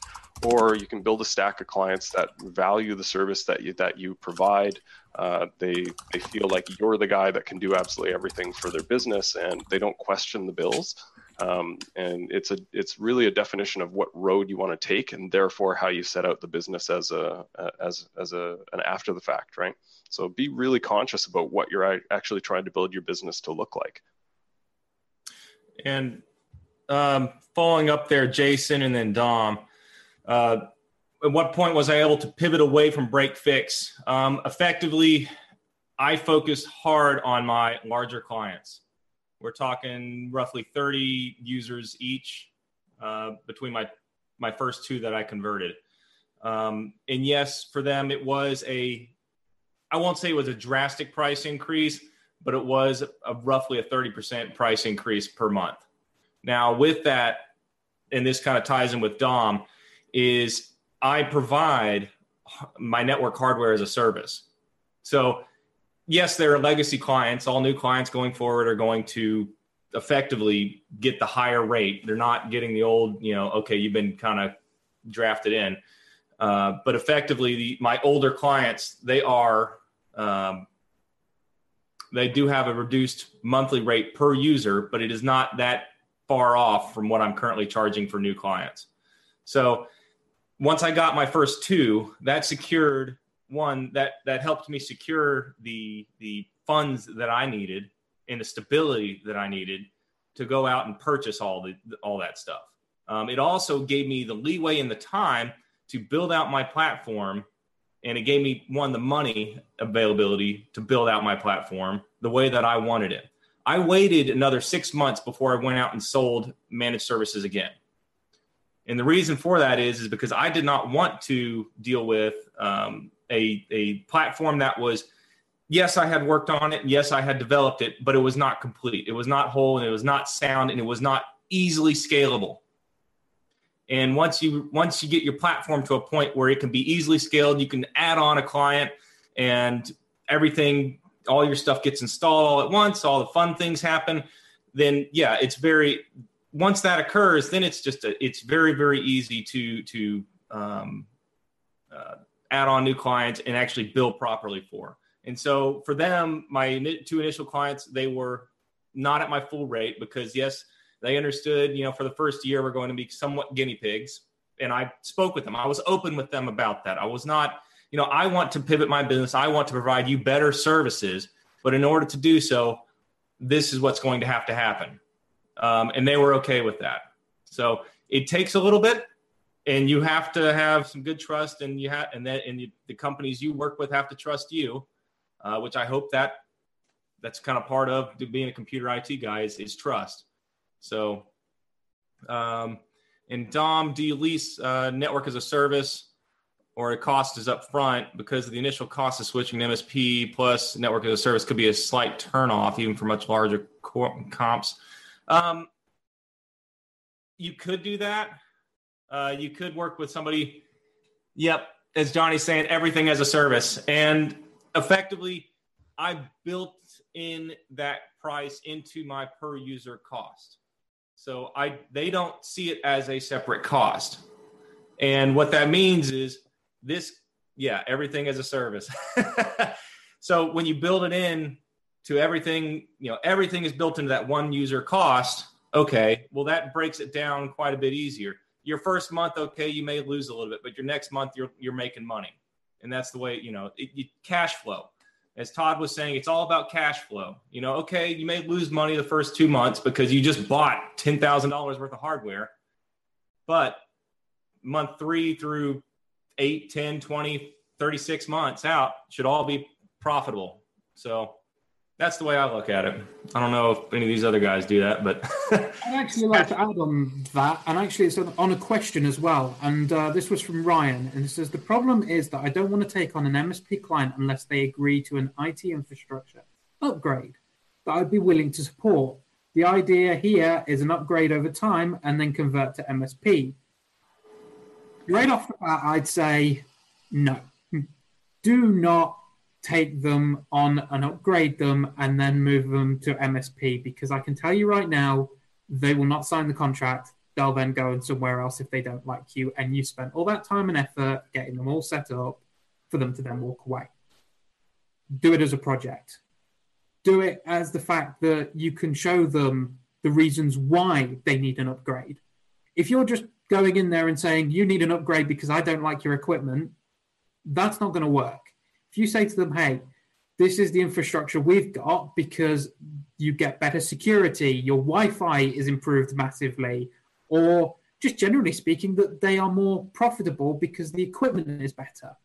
Or you can build a stack of clients that value the service that you that you provide. Uh, they they feel like you're the guy that can do absolutely everything for their business, and they don't question the bills. Um, and it's a it's really a definition of what road you want to take, and therefore how you set out the business as a as as a an after the fact, right? So be really conscious about what you're actually trying to build your business to look like. And um, following up there, Jason, and then Dom. Uh, at what point was I able to pivot away from break fix? Um, effectively, I focused hard on my larger clients. We're talking roughly 30 users each uh, between my my first two that I converted. Um, and yes, for them it was a I won't say it was a drastic price increase, but it was a, roughly a 30% price increase per month. Now, with that, and this kind of ties in with Dom, is I provide my network hardware as a service. So, yes, there are legacy clients. All new clients going forward are going to effectively get the higher rate. They're not getting the old, you know, okay, you've been kind of drafted in. Uh, but effectively, the, my older clients, they are, um, they do have a reduced monthly rate per user, but it is not that far off from what I'm currently charging for new clients. So once I got my first two, that secured one that that helped me secure the the funds that I needed and the stability that I needed to go out and purchase all the all that stuff. Um, it also gave me the leeway and the time to build out my platform, and it gave me one the money availability to build out my platform the way that I wanted it. I waited another six months before I went out and sold managed services again. And the reason for that is, is because I did not want to deal with um, a, a platform that was, yes, I had worked on it. Yes, I had developed it, but it was not complete. It was not whole and it was not sound and it was not easily scalable. And once you once you get your platform to a point where it can be easily scaled, you can add on a client and everything all your stuff gets installed all at once, all the fun things happen, then yeah, it's very once that occurs, then it's just a, it's very very easy to to um, uh, add on new clients and actually bill properly for. And so for them, my two initial clients, they were not at my full rate because yes, they understood, you know, for the first year we're going to be somewhat guinea pigs. And I spoke with them. I was open with them about that. I was not you know, I want to pivot my business. I want to provide you better services. But in order to do so, this is what's going to have to happen. Um, and they were okay with that. So it takes a little bit, and you have to have some good trust, and you have, and that, and you, the companies you work with have to trust you, uh, which I hope that that's kind of part of being a computer IT guy is, is trust. So, um, and Dom, do you lease uh, network as a service? or a cost is up front because the initial cost of switching to MSP plus network as a service could be a slight turnoff even for much larger comps. Um, you could do that. Uh, you could work with somebody. Yep, as Johnny's saying, everything as a service, and effectively, I built in that price into my per user cost. So I they don't see it as a separate cost. And what that means is this yeah everything as a service so when you build it in to everything you know everything is built into that one user cost okay well that breaks it down quite a bit easier your first month okay you may lose a little bit but your next month you're you're making money. And that's the way you know it, cash flow. As todd was saying it's all about cash flow. You know okay you may lose money the first two months because you just bought $10000 worth of hardware. But month three through 8, 10, 20, 36 months out should all be profitable. So that's the way I look at it. I don't know if any of these other guys do that, but I'd actually like to add on that, and actually it's on a question as well. And uh, this was from Ryan, and it says the problem is that I don't want to take on an MSP client unless they agree to an IT infrastructure upgrade that I'd be willing to support. The idea here is an upgrade over time and then convert to MSP right off the bat, I'd say no. Do not take them on and upgrade them and then move them to MSP because I can tell you right now, they will not sign the contract. They'll then go somewhere else if they don't like you. And you spent all that time and effort getting them all set up for them to then walk away. Do it as a project. Do it as the fact that you can show them the reasons why they need an upgrade. If you're just going in there and saying, you need an upgrade because I don't like your equipment, that's not going to work. If you say to them, hey, this is the infrastructure we've got because you get better security, your Wi Fi is improved massively, or just generally speaking, that they are more profitable because the equipment is better.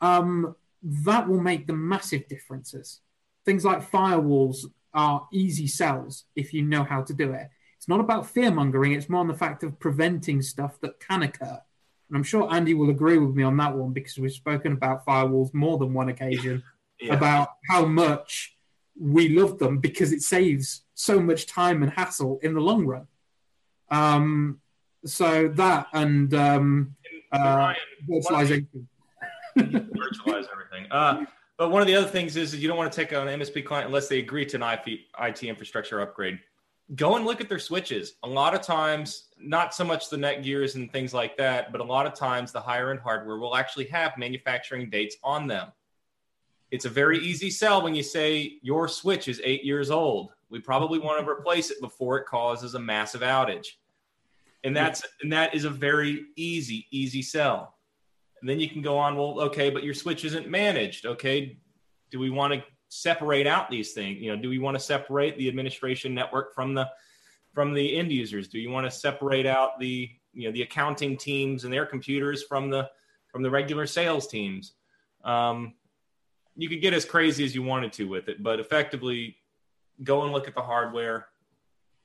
Um, that will make the massive differences. Things like firewalls are easy sells if you know how to do it. It's not about fear mongering, it's more on the fact of preventing stuff that can occur. And I'm sure Andy will agree with me on that one because we've spoken about firewalls more than one occasion yeah. about how much we love them because it saves so much time and hassle in the long run. Um, so that and um, uh, virtualization. virtualize everything. Uh, but one of the other things is that you don't want to take on an MSP client unless they agree to an IT infrastructure upgrade. Go and look at their switches. A lot of times, not so much the Netgears and things like that, but a lot of times the higher end hardware will actually have manufacturing dates on them. It's a very easy sell when you say your switch is eight years old. We probably want to replace it before it causes a massive outage. And that's and that is a very easy, easy sell. And then you can go on, well, okay, but your switch isn't managed. Okay. Do we want to separate out these things? You know, do we want to separate the administration network from the from the end users? Do you want to separate out the you know the accounting teams and their computers from the from the regular sales teams? Um, you could get as crazy as you wanted to with it, but effectively, go and look at the hardware.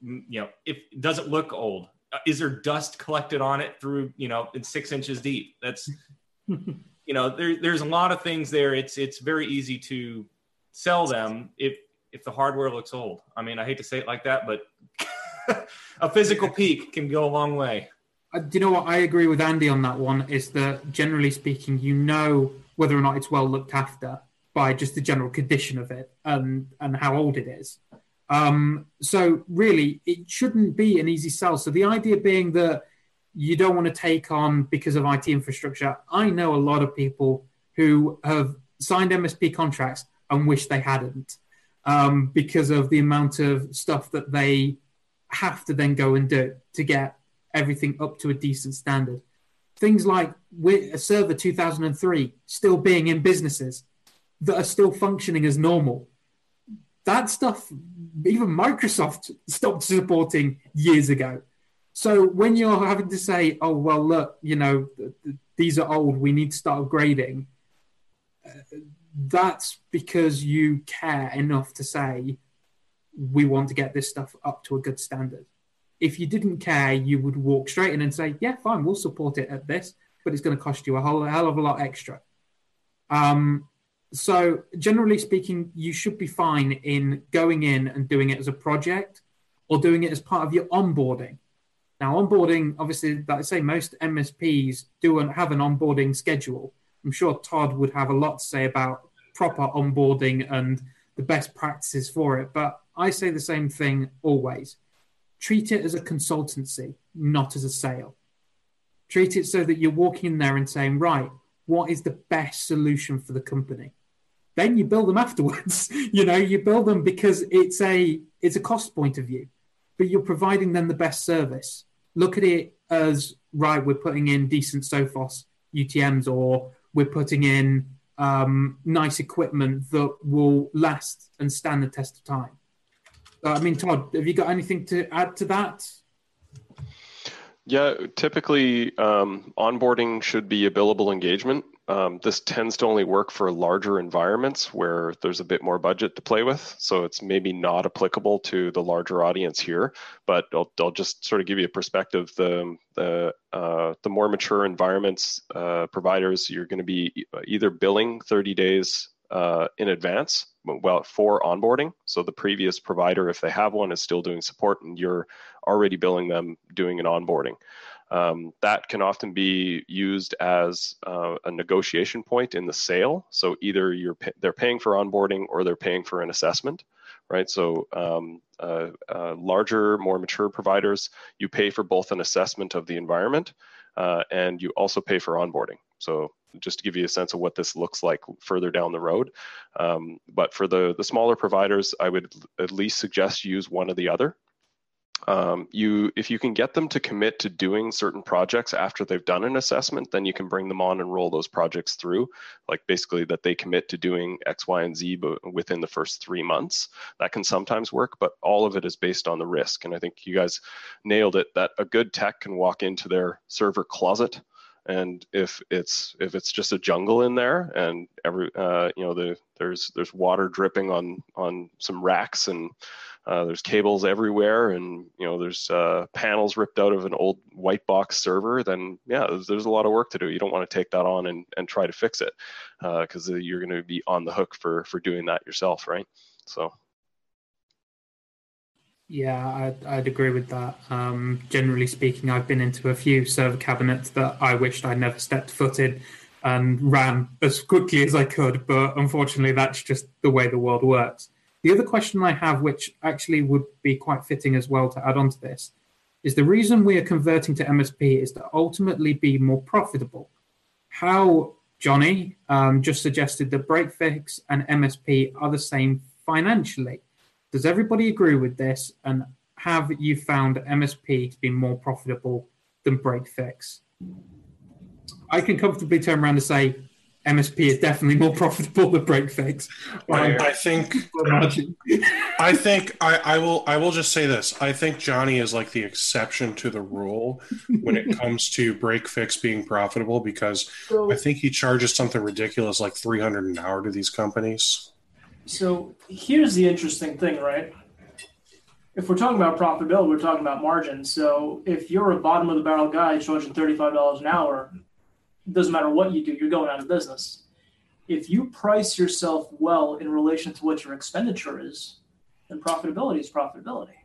You know, if it doesn't look old, uh, is there dust collected on it through you know it's six inches deep? That's you know there, there's a lot of things there. It's it's very easy to sell them if if the hardware looks old. I mean, I hate to say it like that, but a physical peek can go a long way. Uh, do you know what I agree with Andy on that one? Is that generally speaking, you know whether or not it's well looked after by just the general condition of it and and how old it is. Um, so really, it shouldn't be an easy sell. So the idea being that you don't want to take on because of IT infrastructure. I know a lot of people who have signed MSP contracts and wish they hadn't um, because of the amount of stuff that they have to then go and do to get everything up to a decent standard. Things like a server 2003 still being in businesses that are still functioning as normal. That stuff, even Microsoft stopped supporting years ago. So when you're having to say, "Oh well, look, you know, th- th- these are old. We need to start upgrading," uh, that's because you care enough to say, "We want to get this stuff up to a good standard." If you didn't care, you would walk straight in and say, "Yeah, fine, we'll support it at this, but it's going to cost you a whole hell of a lot extra." Um, so, generally speaking, you should be fine in going in and doing it as a project or doing it as part of your onboarding. Now, onboarding, obviously, like I say, most MSPs do have an onboarding schedule. I'm sure Todd would have a lot to say about proper onboarding and the best practices for it. But I say the same thing always treat it as a consultancy, not as a sale. Treat it so that you're walking in there and saying, right, what is the best solution for the company? then you build them afterwards. you know, you build them because it's a it's a cost point of view, but you're providing them the best service. Look at it as right. We're putting in decent Sophos UTM's, or we're putting in um, nice equipment that will last and stand the test of time. I mean, Todd, have you got anything to add to that? Yeah, typically um, onboarding should be a billable engagement. Um, this tends to only work for larger environments where there's a bit more budget to play with. So it's maybe not applicable to the larger audience here, but I'll, I'll just sort of give you a perspective. The the uh, the more mature environments uh, providers, you're going to be either billing 30 days uh, in advance well for onboarding so the previous provider if they have one is still doing support and you're already billing them doing an onboarding um, that can often be used as uh, a negotiation point in the sale. So either you're they're paying for onboarding or they're paying for an assessment, right? So um, uh, uh, larger, more mature providers, you pay for both an assessment of the environment uh, and you also pay for onboarding. So just to give you a sense of what this looks like further down the road. Um, but for the the smaller providers, I would at least suggest use one or the other um, you if you can get them to commit to doing certain projects after they've done an assessment then you can bring them on and roll those projects through. Like basically that they commit to doing x y and z within the first three months. That can sometimes work but all of it is based on the risk. And i think you guys nailed it that a good tech can walk into their server closet and if it's if it's just a jungle in there and every uh, you know the, there's there's water dripping on on some racks and uh, there's cables everywhere, and you know there's uh, panels ripped out of an old white box server. Then yeah, there's, there's, a lot of work to do. You don't want to take that on and, and try to fix it because uh, you're going to be on the hook for for doing that yourself, right? So. Yeah, I'd, I'd agree with that. Um, generally speaking, I've been into a few server cabinets that I wished I'd never stepped foot in and ran as quickly as I could, but unfortunately, that's just the way the world works. The other question I have, which actually would be quite fitting as well to add on to this, is the reason we are converting to MSP is to ultimately be more profitable. How Johnny um, just suggested that Breakfix and MSP are the same financially. Does everybody agree with this? And have you found MSP to be more profitable than Breakfix? I can comfortably turn around and say MSP is definitely more profitable than Breakfix. I, I think. I think I, I will. I will just say this. I think Johnny is like the exception to the rule when it comes to Breakfix being profitable because so, I think he charges something ridiculous like three hundred an hour to these companies. So here's the interesting thing, right? If we're talking about profitability, we're talking about margin. So if you're a bottom of the barrel guy charging thirty five dollars an hour, doesn't matter what you do, you're going out of business. If you price yourself well in relation to what your expenditure is, then profitability is profitability.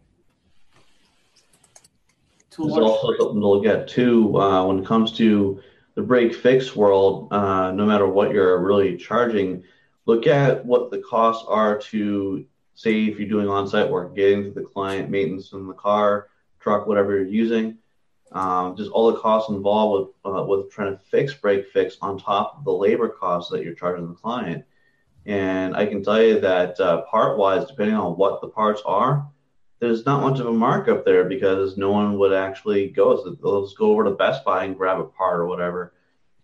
There's also something to look at too uh, when it comes to the break fix world. Uh, no matter what you're really charging, look at what the costs are to say if you're doing on-site work, getting to the client, maintenance in the car, truck, whatever you're using um, just all the costs involved with uh, with trying to fix break fix on top of the labor costs that you're charging the client. And I can tell you that uh, part wise, depending on what the parts are, there's not much of a markup there because no one would actually go. So they'll just go over to Best Buy and grab a part or whatever.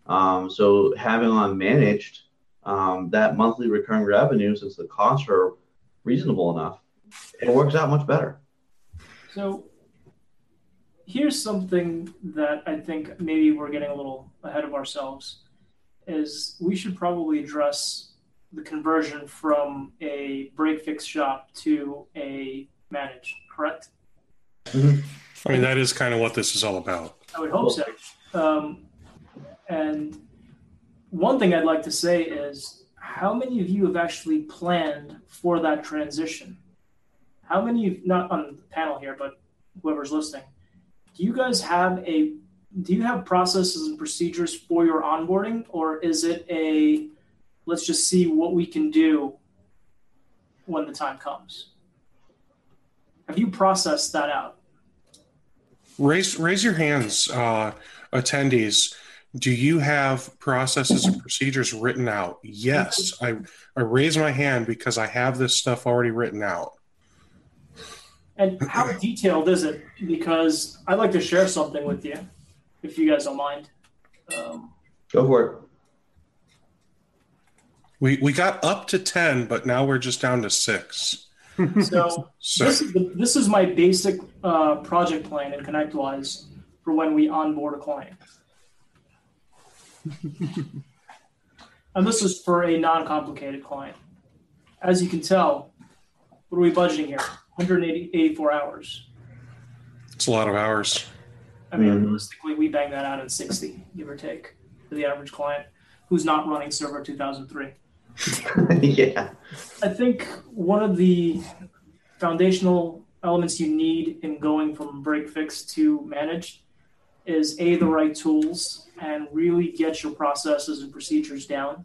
Um, so having on managed um, that monthly recurring revenue, since the costs are reasonable enough, it works out much better. So here's something that I think maybe we're getting a little ahead of ourselves is we should probably address the conversion from a break fix shop to a managed, correct? Mm-hmm. I mean, that is kind of what this is all about. I would hope so. Um, and one thing I'd like to say is how many of you have actually planned for that transition? How many, not on the panel here, but whoever's listening, do you guys have a do you have processes and procedures for your onboarding? Or is it a let's just see what we can do when the time comes? Have you processed that out? Raise raise your hands uh, attendees. Do you have processes and procedures written out? Yes i i raise my hand because i have this stuff already written out and how detailed is it? Because I'd like to share something with you, if you guys don't mind. Um, Go for it. We we got up to ten, but now we're just down to six. So, so. This, is the, this is my basic uh, project plan in ConnectWise for when we onboard a client. and this is for a non-complicated client. As you can tell, what are we budgeting here? 184 hours. It's a lot of hours. I mean, mm-hmm. realistically, we bang that out at 60, give or take, for the average client who's not running Server 2003. yeah. I think one of the foundational elements you need in going from break fix to managed is a the right tools and really get your processes and procedures down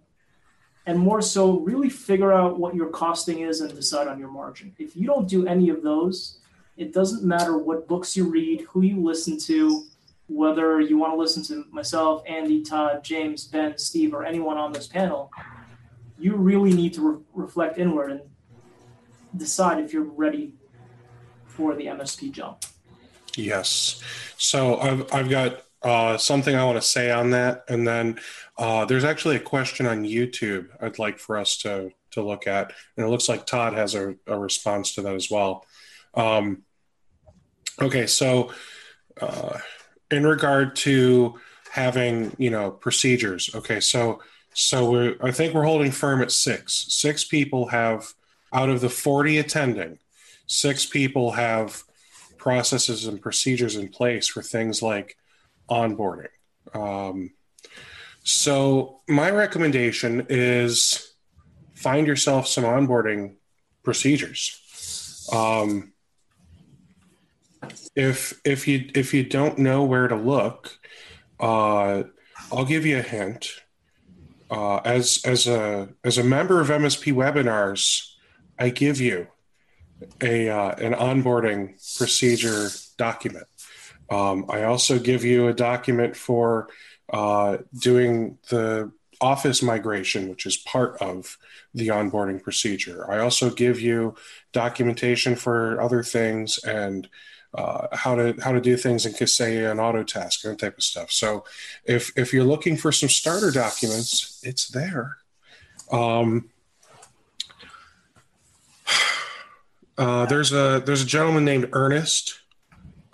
and more so really figure out what your costing is and decide on your margin. If you don't do any of those, it doesn't matter what books you read, who you listen to, whether you want to listen to myself, Andy, Todd, James, Ben, Steve, or anyone on this panel, you really need to re- reflect inward and decide if you're ready for the MSP jump. Yes. So I've, I've got uh, something I want to say on that. And then uh, there's actually a question on YouTube I'd like for us to, to look at. And it looks like Todd has a, a response to that as well. Um, okay. So uh, in regard to having, you know, procedures. Okay. So, so we're, I think we're holding firm at six. Six people have, out of the 40 attending, six people have processes and procedures in place for things like onboarding. Um, so, my recommendation is find yourself some onboarding procedures. Um, if if you if you don't know where to look, uh, I'll give you a hint. Uh, as as a as a member of MSP webinars, I give you a uh, an onboarding procedure document. Um, I also give you a document for uh, doing the office migration, which is part of the onboarding procedure. I also give you documentation for other things and uh, how to how to do things in Kaseya and Autotask and that type of stuff. So, if if you're looking for some starter documents, it's there. Um, uh, there's a there's a gentleman named Ernest.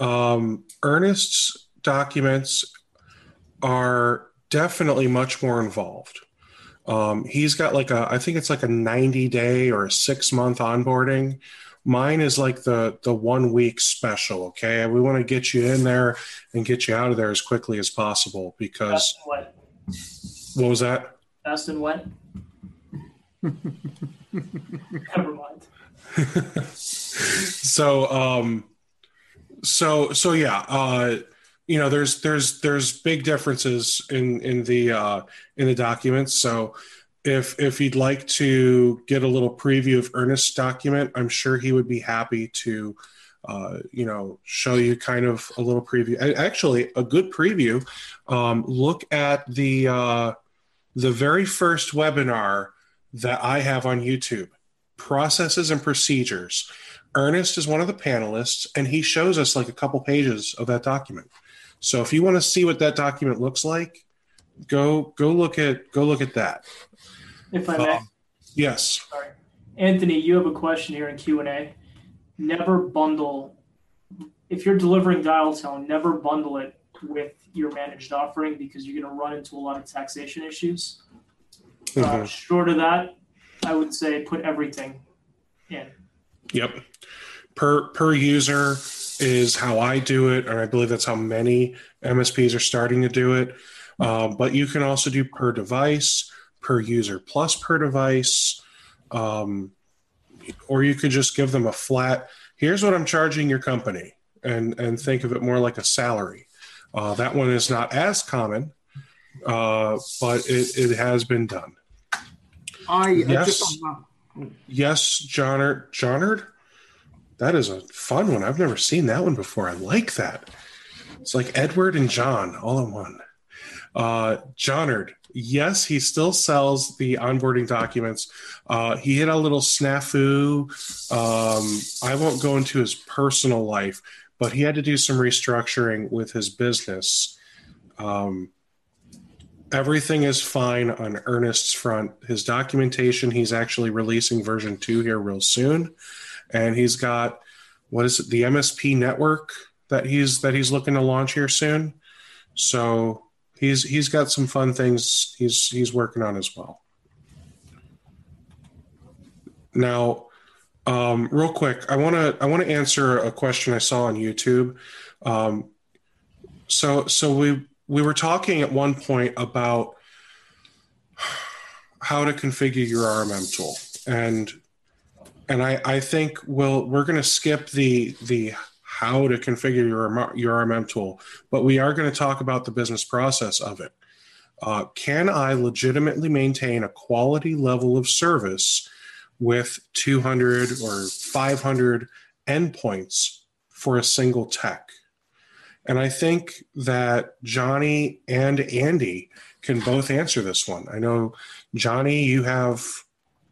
Um, Ernest's documents are definitely much more involved. Um, he's got like a I think it's like a 90 day or a six month onboarding Mine is like the the one week special. Okay, we want to get you in there and get you out of there as quickly as possible because. What? what was that? Fast and wet. Never mind. so um, so so yeah. Uh, you know, there's there's there's big differences in in the uh, in the documents. So if if you'd like to get a little preview of Ernest's document, I'm sure he would be happy to, uh, you know, show you kind of a little preview. Actually, a good preview. Um, look at the uh, the very first webinar that I have on YouTube, processes and procedures. Ernest is one of the panelists, and he shows us like a couple pages of that document. So if you want to see what that document looks like, go go look at go look at that if I may. Um, yes. Sorry. Anthony, you have a question here in Q&A. Never bundle, if you're delivering dial tone, never bundle it with your managed offering because you're going to run into a lot of taxation issues. Uh, mm-hmm. Uh, short of that, I would say put everything in. Yep. Per per user is how I do it, and I believe that's how many MSPs are starting to do it. Um, but you can also do per device per user plus per device. Um, or you could just give them a flat, here's what I'm charging your company, and, and think of it more like a salary. Uh, that one is not as common, uh, but it, it has been done. I yes, yes, Johnard, Johnard. That is a fun one. I've never seen that one before. I like that. It's like Edward and John all in one. Uh, Johnard, yes, he still sells the onboarding documents. Uh, he hit a little snafu. Um, I won't go into his personal life, but he had to do some restructuring with his business. Um, everything is fine on Ernest's front. His documentation, he's actually releasing version two here real soon, and he's got what is it, the MSP network that he's that he's looking to launch here soon. So he's he's got some fun things he's he's working on as well. Now, um, real quick, I want to I want to answer a question I saw on YouTube. Um, so so we we were talking at one point about how to configure your RMM tool, and and I I think we'll we're going to skip the the how to configure your, your RMM tool, but we are going to talk about the business process of it. Uh, can I legitimately maintain a quality level of service with 200 or 500 endpoints for a single tech? And I think that Johnny and Andy can both answer this one. I know, Johnny, you have,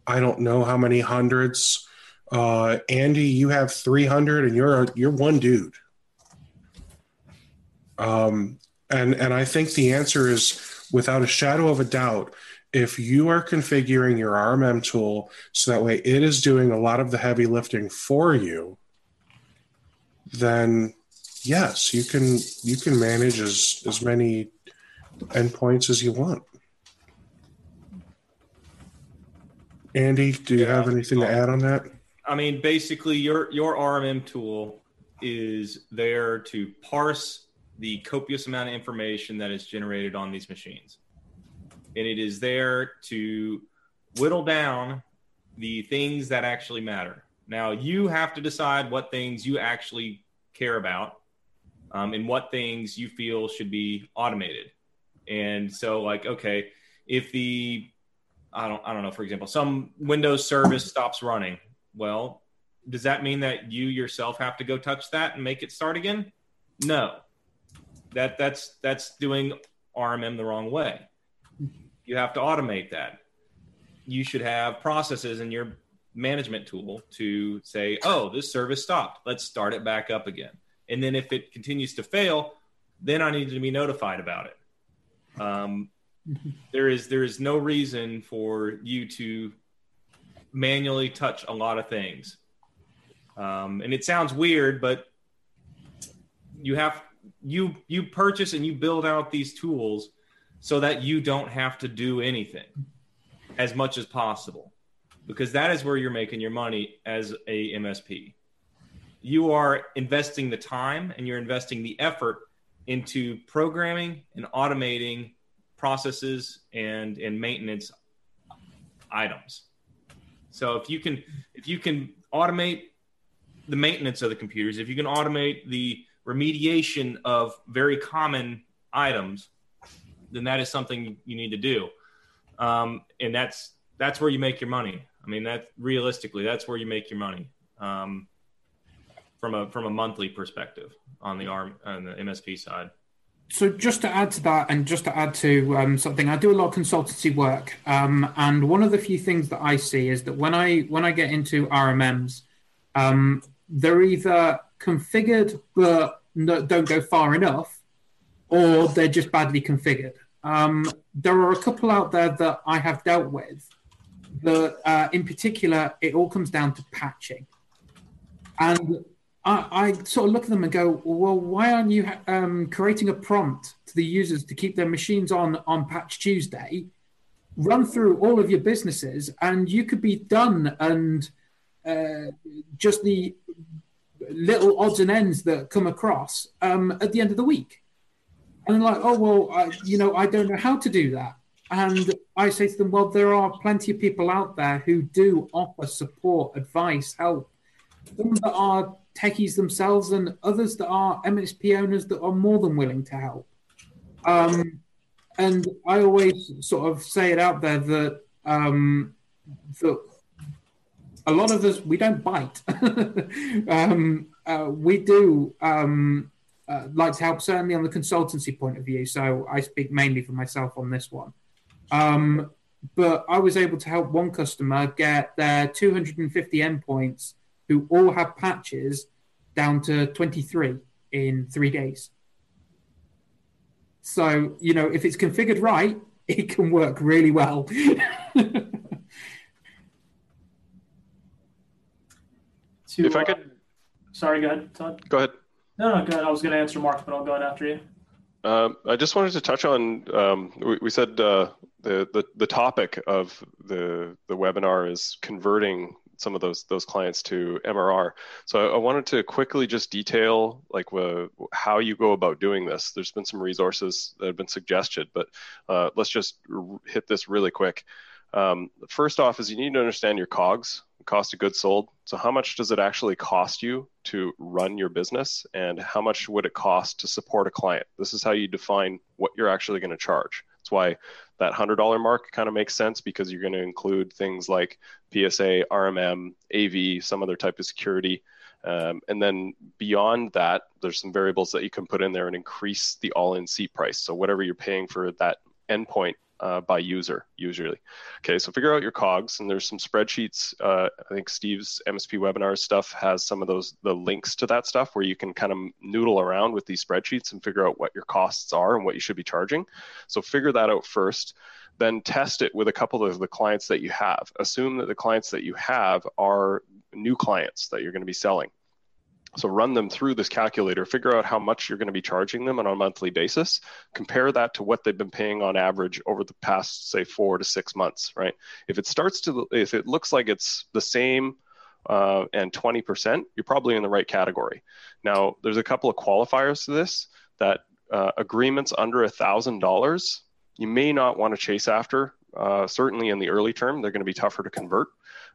I don't know how many hundreds uh, Andy, you have 300 and you're you're one dude. Um, and and I think the answer is without a shadow of a doubt. If you are configuring your RMM tool so that way it is doing a lot of the heavy lifting for you, then yes, you can you can manage as as many endpoints as you want. Andy, do you Yeah. have anything to add on that? I mean, basically, your your RMM tool is there to parse the copious amount of information that is generated on these machines, and it is there to whittle down the things that actually matter. Now, you have to decide what things you actually care about, um, and what things you feel should be automated. And so, like, okay, if the I don't I don't know, for example, some Windows service stops running. Well, does that mean that you yourself have to go touch that and make it start again? No. That that's that's doing RMM the wrong way. You have to automate that. You should have processes in your management tool to say, "Oh, this service stopped. Let's start it back up again." And then if it continues to fail, then I need to be notified about it. Um, there is there is no reason for you to manually touch a lot of things. Um, and it sounds weird but you have you you purchase and you build out these tools so that you don't have to do anything as much as possible because that is where you're making your money as a msp you are investing the time and you're investing the effort into programming and automating processes and and maintenance items. So if you can if you can automate the maintenance of the computers, if you can automate the remediation of very common items, then that is something you need to do. Um, and that's that's where you make your money. I mean, that realistically, that's where you make your money um, from a from a monthly perspective on the arm on the MSP side. So just to add to that, and just to add to um, something, I do a lot of consultancy work, um, and one of the few things that I see is that when I when I get into RMMs, um, they're either configured but no, don't go far enough, or they're just badly configured. Um, there are a couple out there that I have dealt with. That, uh, in particular, it all comes down to patching, and I, I sort of look at them and go, well, why aren't you um, creating a prompt to the users to keep their machines on on Patch Tuesday? Run through all of your businesses, and you could be done. And uh, just the little odds and ends that come across um, at the end of the week. And like, oh well, I, you know, I don't know how to do that. And I say to them, well, there are plenty of people out there who do offer support, advice, help. Some that are techies themselves and others that are MSP owners that are more than willing to help. Um, and I always sort of say it out there that um, that a lot of us we don't bite. um, uh, we do um, uh, like to help, certainly on the consultancy point of view. So I speak mainly for myself on this one. Um, but I was able to help one customer get their 250 endpoints who all have patches down to 23 in three days. So, you know, if it's configured right, it can work really well. To, If I uh, could, sorry, go ahead, Todd. go ahead. No, no, go ahead. I was going to answer Mark, but I'll go ahead after you. Um, I just wanted to touch on. Um, we, we said uh, the, the the topic of the the webinar is converting some of those those clients to MRR. So I, I wanted to quickly just detail like wh- how you go about doing this. There's been some resources that have been suggested, but uh, let's just r- hit this really quick. Um, first off, is you need to understand your COGS, cost of goods sold. So how much does it actually cost you to run your business, and how much would it cost to support a client? This is how you define what you're actually going to charge. That's why that hundred dollar mark kind of makes sense because you're going to include things like PSA, RMM, AV, some other type of security. Um, and then beyond that, there's some variables that you can put in there and increase the all-in seat price. So whatever you're paying for that endpoint uh, by user usually. Okay, so figure out your COGS, and there's some spreadsheets. Uh, I think Steve's MSP webinar stuff has some of those the links to that stuff where you can kind of noodle around with these spreadsheets and figure out what your costs are and what you should be charging. So figure that out first then test it with a couple of the clients that you have. Assume that the clients that you have are new clients that you're going to be selling. So run them through this calculator, figure out how much you're going to be charging them on a monthly basis, compare that to what they've been paying on average over the past, say, four to six months, right? If it starts to, if it looks like it's the same uh, and 20%, you're probably in the right category. Now, there's a couple of qualifiers to this that uh, agreements under a $1,000, you may not want to chase after. Uh, certainly in the early term, they're going to be tougher to convert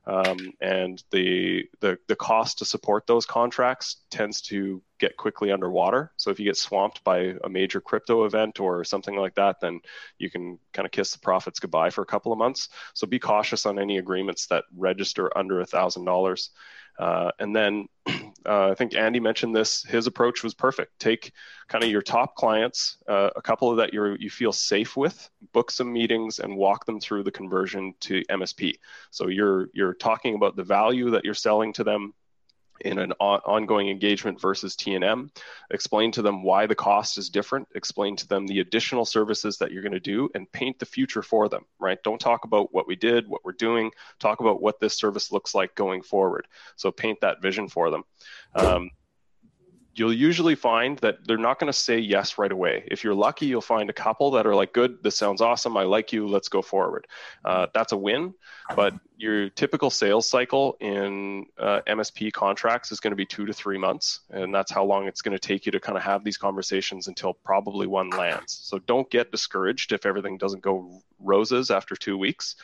um, and the, the the cost to support those contracts tends to get quickly underwater. So if you get swamped by a major crypto event or something like that, then you can kind of kiss the profits goodbye for a couple of months. So be cautious on any agreements that register under a thousand dollars. Uh, and then uh, I think Andy mentioned this. His approach was perfect. Take kind of your top clients, uh, a couple of that you you feel safe with, book some meetings, and walk them through the conversion to MSP. So you're you're talking about the value that you're selling to them in an on- ongoing engagement versus T&M. Explain to them why the cost is different. Explain to them the additional services that you're going to do and paint the future for them, right? Don't talk about what we did, what we're doing. Talk about what this service looks like going forward. So paint that vision for them. Um, you'll usually find that they're not going to say yes right away. If you're lucky, you'll find a couple that are like, good, this sounds awesome. I like you. Let's go forward. Uh, that's a win. But your typical sales cycle in uh, MSP contracts is going to be two to three months. And that's how long it's going to take you to kind of have these conversations until probably one lands. So don't get discouraged if everything doesn't go roses after two weeks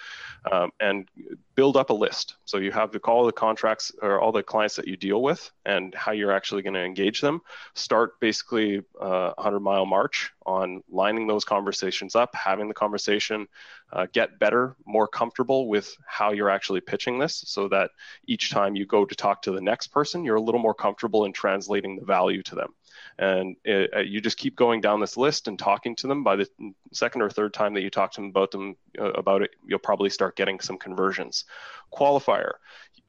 um, and build up a list. So you have to call the contracts or all the clients that you deal with and how you're actually going to engage them. Start basically a uh, 100 mile march on lining those conversations up, having the conversation, uh, get better, more comfortable with how you're actually pitching this so that each time you go to talk to the next person, you're a little more comfortable in translating the value to them. And it, uh, you just keep going down this list and talking to them. By the second or third time that you talk to them about them uh, about it, you'll probably start getting some conversions. Qualifier: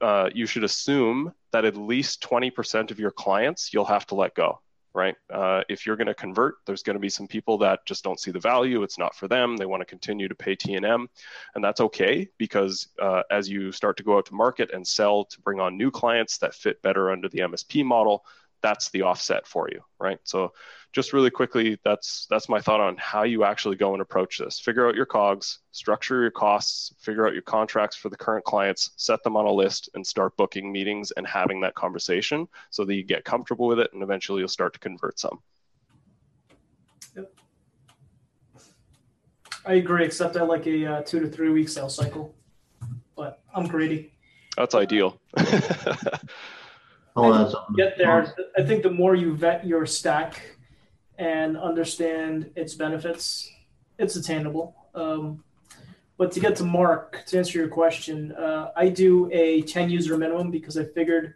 uh, you should assume that at least 20% of your clients you'll have to let go right? Uh, if you're going to convert, there's going to be some people that just don't see the value. It's not for them. They want to continue to pay T and M, and that's okay because uh, as you start to go out to market and sell to bring on new clients that fit better under the MSP model, that's the offset for you, right? So just really quickly, that's that's my thought on how you actually go and approach this. Figure out your COGS, structure your costs, figure out your contracts for the current clients, set them on a list, and start booking meetings and having that conversation so that you get comfortable with it, and eventually you'll start to convert some. Yep. I agree, except I like a uh, two to three week sales cycle, but I'm greedy. That's ideal. Oh, get there. I think the more you vet your stack and understand its benefits, it's attainable. Um, but to get to Mark, to answer your question, uh, I do a 10 user minimum because I figured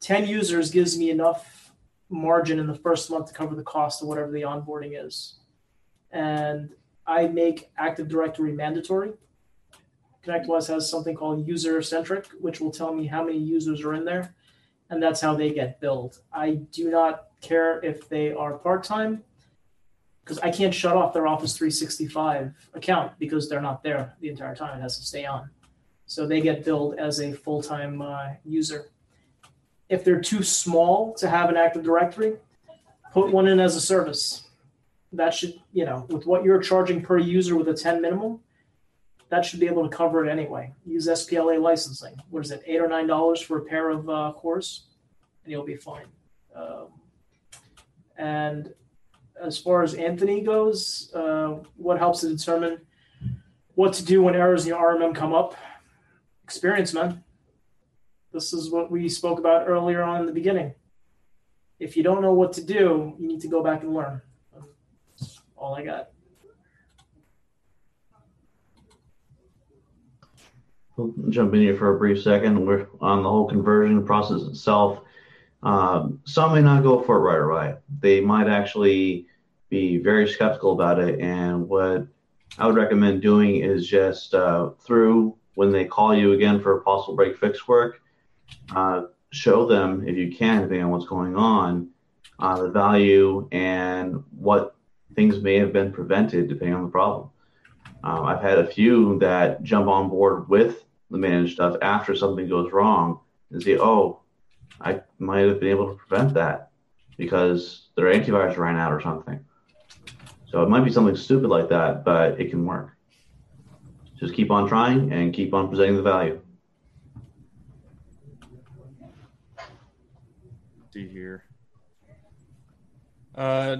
10 users gives me enough margin in the first month to cover the cost of whatever the onboarding is. And I make Active Directory mandatory. ConnectWise has something called user centric, which will tell me how many users are in there and that's how they get billed. I do not care if they are part time because I can't shut off their Office 365 account because they're not there the entire time. It has to stay on. So they get billed as a full time uh, user. If they're too small to have an Active Directory, put one in as a service. That should, you know, with what you're charging per user with a 10 minimum, that should be able to cover it anyway. Use SPLA licensing. What is it, eight or nine dollars for a pair of uh, cores, and you'll be fine. Um, and as far as Anthony goes, uh, what helps to determine what to do when errors in your RMM come up? Experience, man. This is what we spoke about earlier on in the beginning. If you don't know what to do, you need to go back and learn. That's all I got. We'll jump in here for a brief second. We're on the whole conversion process itself. Um, some may not go for it right away. They might actually be very skeptical about it. And what I would recommend doing is just uh, through when they call you again for possible break fix work, uh, show them if you can, depending on what's going on, uh, the value and what things may have been prevented depending on the problem. Um, I've had a few that jump on board with the managed stuff after something goes wrong and say, oh, I might have been able to prevent that because their antivirus ran out or something. So it might be something stupid like that, but it can work. Just keep on trying and keep on presenting the value. See here. Uh,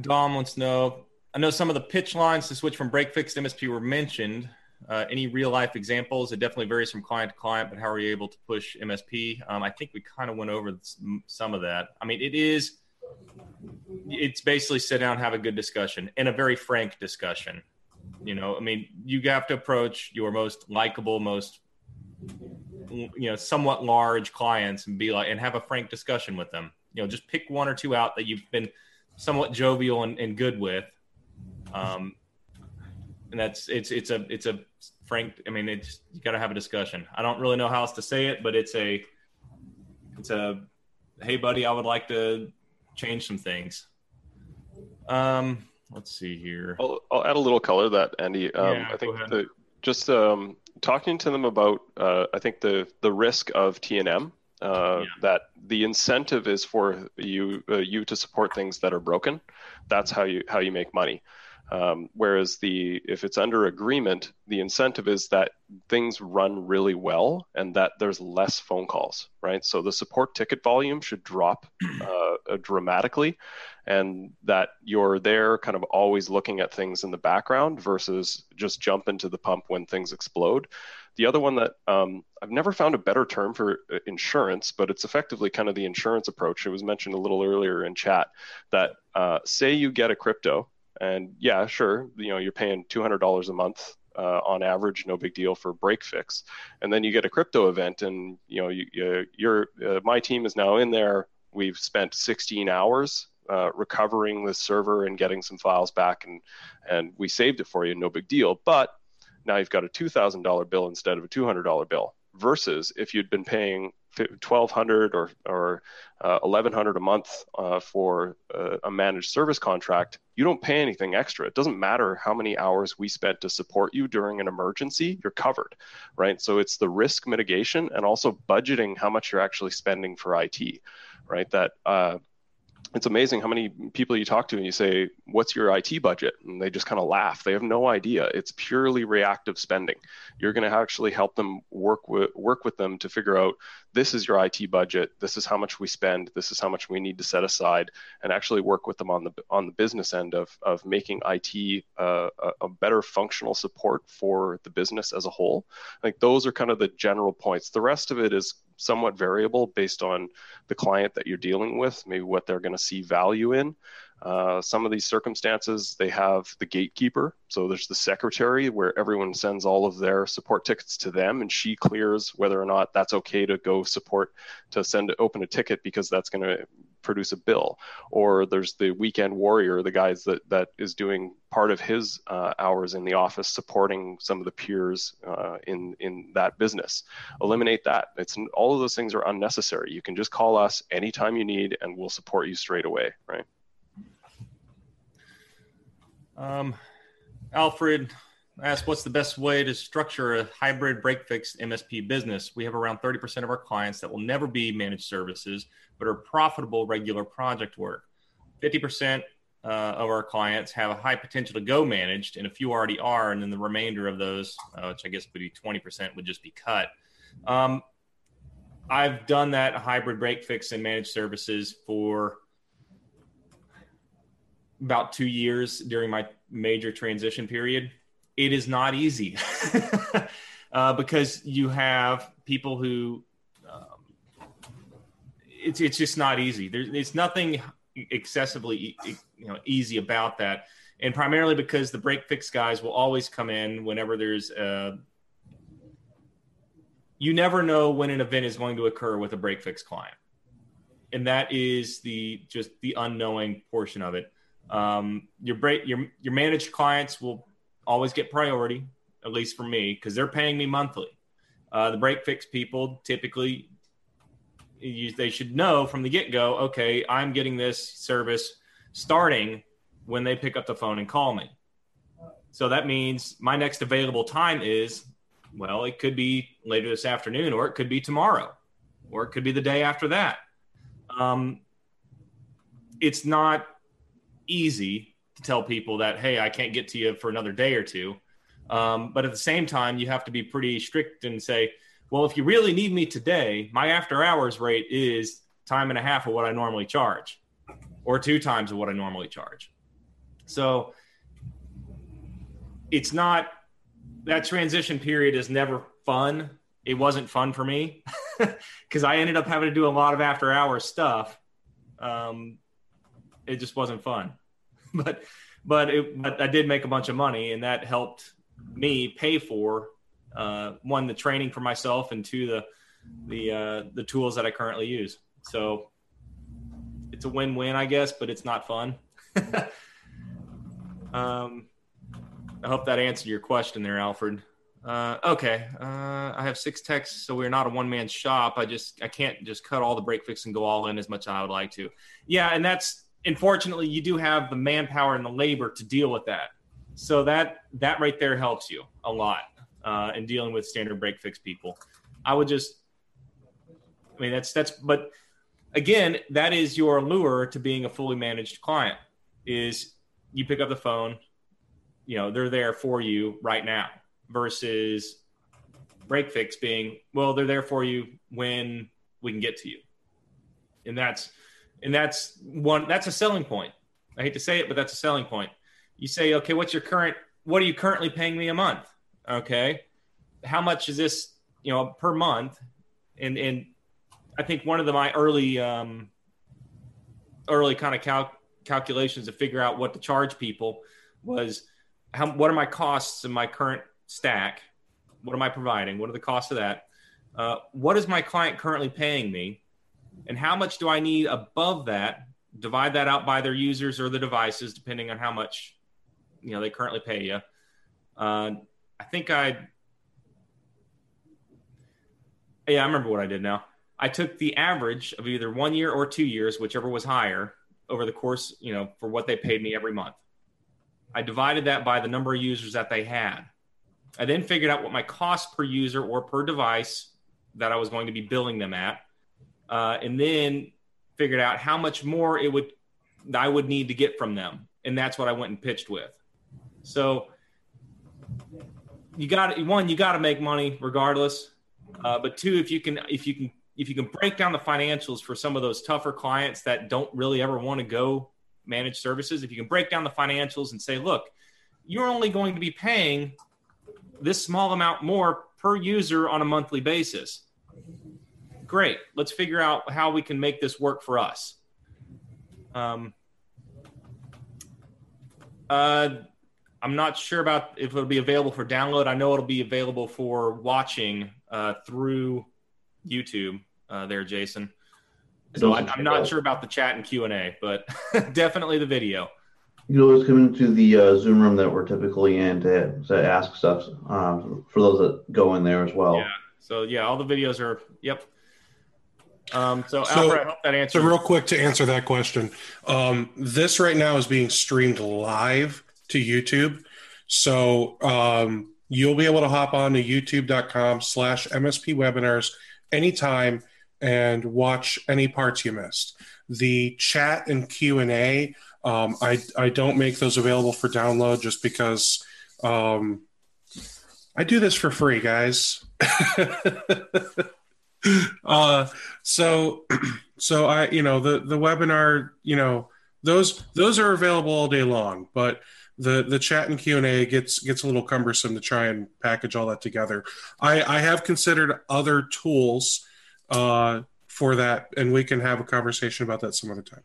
Dom wants to know. I know some of the pitch lines to switch from break fix to MSP were mentioned. Uh, any real life examples? It definitely varies from client to client, but how are you able to push MSP? Um, I think we kind of went over some of that. I mean, it is, it's basically sit down, have a good discussion and a very frank discussion. You know, I mean, you have to approach your most likable, most, you know, somewhat large clients and be like, and have a frank discussion with them. You know, just pick one or two out that you've been somewhat jovial and, and good with. Um, and that's it's it's a it's a frank. I mean, it's you got to have a discussion. I don't really know how else to say it, but it's a it's a hey buddy, I would like to change some things. Um, let's see here. I'll, I'll add a little color that Andy. Um, yeah, I think the, just um, talking to them about uh, I think the the risk of T and M. Uh, yeah. That the incentive is for you uh, you to support things that are broken. That's how you how you make money. Um, whereas the if it's under agreement, the incentive is that things run really well and that there's less phone calls, right? So the support ticket volume should drop uh, uh, dramatically, and that you're there, kind of always looking at things in the background versus just jump into the pump when things explode. The other one that um, I've never found a better term for uh, insurance, but it's effectively kind of the insurance approach. It was mentioned a little earlier in chat that uh, say you get a crypto and yeah, sure, you know, you're paying $200 a month uh, on average, no big deal for break fix. And then you get a crypto event, and you know, you, you, you're uh, my team is now in there. We've spent 16 hours uh, recovering the server and getting some files back, and and we saved it for you, no big deal. But now you've got a $2,000 bill instead of a $200 bill. Versus if you'd been paying 1200 or, or uh, 1100 a month uh, for uh, a managed service contract, you don't pay anything extra. It doesn't matter how many hours we spent to support you during an emergency, you're covered, right? So it's the risk mitigation and also budgeting how much you're actually spending for IT, right? That uh, it's amazing how many people you talk to and you say, What's your IT budget? And they just kind of laugh. They have no idea. It's purely reactive spending. You're going to actually help them work with, work with them to figure out this is your IT budget. This is how much we spend. This is how much we need to set aside and actually work with them on the, on the business end of, of making IT uh, a, a better functional support for the business as a whole. Like those are kind of the general points. The rest of it is somewhat variable based on the client that you're dealing with, maybe what they're going to see value in. Uh, some of these circumstances, they have the gatekeeper. So there's the secretary where everyone sends all of their support tickets to them, and she clears whether or not that's okay to go support to send open a ticket because that's going to produce a bill. Or there's the weekend warrior, the guys that that is doing part of his uh, hours in the office supporting some of the peers uh, in in that business. Eliminate that. It's all of those things are unnecessary. You can just call us anytime you need, and we'll support you straight away. Right. Um, Alfred asked, what's the best way to structure a hybrid break fix MSP business? We have around 30% of our clients that will never be managed services, but are profitable regular project work. 50% uh, of our clients have a high potential to go managed, and a few already are, and then the remainder of those, uh, which I guess would be 20%, would just be cut. Um, I've done that hybrid break fix and managed services for about two years during my major transition period. It is not easy uh, because you have people who it's it's just not easy. There's it's nothing excessively you know easy about that, and primarily because the break fix guys will always come in whenever there's a. You never know when an event is going to occur with a break fix client, and that is the just the unknowing portion of it um, your break your your managed clients will always get priority, at least for me, because they're paying me monthly. Uh, the break fix people typically, you, they should know from the get go. Okay, I'm getting this service starting when they pick up the phone and call me. So that means my next available time is, well, it could be later this afternoon, or it could be tomorrow, or it could be the day after that. Um, it's not easy to tell people that, hey, I can't get to you for another day or two. Um, but at the same time, you have to be pretty strict and say, well, if you really need me today, my after hours rate is time and a half of what I normally charge, or two times of what I normally charge. So it's not that transition period is never fun. It wasn't fun for me because I ended up having to do a lot of after hours stuff. Um, it just wasn't fun, but but it, but I did make a bunch of money, and that helped me pay for uh, one the training for myself, and two the the uh, the tools that I currently use. So it's a win win, I guess, but it's not fun. um, I hope that answered your question there, Alfred. Uh, okay, uh, I have six techs, so we're not a one man shop. I just I can't just cut all the break fix and go all in as much as I would like to. Yeah, and that's unfortunately you do have the manpower and the labor to deal with that. So that that right there helps you a lot uh, in dealing with standard break fix people. I would just, I mean that's that's but again that is your lure to being a fully managed client is you pick up the phone, you know they're there for you right now versus break fix being well they're there for you when we can get to you. And that's and that's one that's a selling point. I hate to say it but that's a selling point. You say okay what's your current what are you currently paying me a month okay? How much is this you know per month? And and i think one of the my early um early kind of cal- calculations to figure out what to charge people was how what are my costs in my current stack? What am i providing? What are the costs of that? Uh, what is my client currently paying me? And how much do i need above that? Divide that out by their users or the devices depending on how much you know they currently pay you. Uh, i think i yeah i remember what i did now. I took the average of either one year or two years whichever was higher over the course you know for what they paid me every month. I divided that by the number of users that they had. I then figured out what my cost per user or per device that I was going to be billing them at, uh, and then figured out how much more it would I would need to get from them, and that's what I went and pitched with. So you got one, you got to make money regardless, uh, but two, if you can, if you can, if you can break down the financials for some of those tougher clients that don't really ever want to go manage services, if you can break down the financials and say, look, you're only going to be paying this small amount more per user on a monthly basis. Great. Let's figure out how we can make this work for us. Um, uh, I'm not sure about if it'll be available for download. I know it'll be available for watching uh, through YouTube. Uh, there, Jason. So I, am not sure about the chat and Q and A, but definitely the video. You always come into the uh, Zoom room that we're typically in to, to ask stuff uh, for those that go in there as well. Yeah. So yeah, all the videos are. Yep. Um, so, so Alfred, I hope that answers. So real quick to answer that question, um, this right now is being streamed live to YouTube. So um, you'll be able to hop on to youtube.com slash MSP webinars anytime and watch any parts you missed. The chat and Q&A um, I I don't make those available for download just because um, I do this for free, guys. uh, so so I you know the the webinar you know those those are available all day long, but the the chat and Q and A gets gets a little cumbersome to try and package all that together. I I have considered other tools uh, for that, and we can have a conversation about that some other time.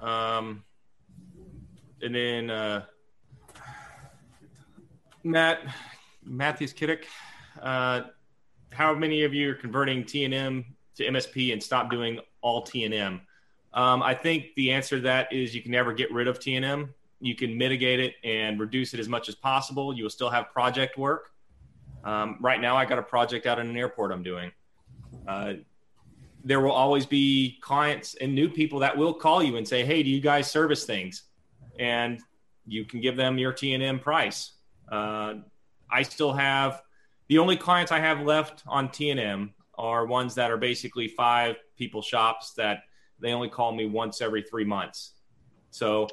Um, and then uh, Matt Matthews Kiddick, uh, how many of you are converting TNM to MSP and stop doing all TNM? Um, I think the answer to that is you can never get rid of TNM. you can mitigate it and reduce it as much as possible. You will still have project work. Um, right now, I got a project out in an airport I'm doing. Uh, there will always be clients and new people that will call you and say, "Hey, do you guys service things?" And you can give them your T and M price. Uh, I still have the only clients I have left on T and M are ones that are basically five people shops that they only call me once every three months. So,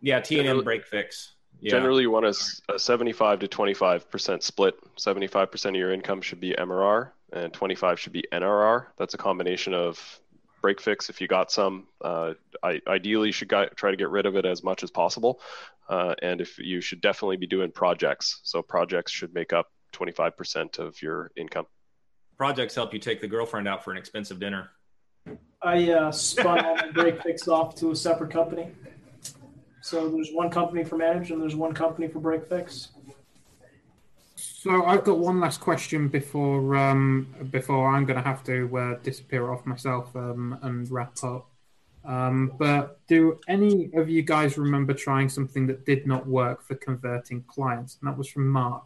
yeah, T and M break fix. Yeah. Generally, you want a, a 75 to 25% split. 75% of your income should be MRR, and 25 should be NRR. That's a combination of break fix if you got some. Uh, I, ideally, you should got, try to get rid of it as much as possible. Uh, and if you should definitely be doing projects. So projects should make up 25% of your income. Projects help you take the girlfriend out for an expensive dinner. I uh, spun all my break fix off to a separate company. So there's one company for manage and there's one company for break fix. So I've got one last question before um, before I'm going to have to uh, disappear off myself um, and wrap up. Um, but do any of you guys remember trying something that did not work for converting clients? And that was from Mark.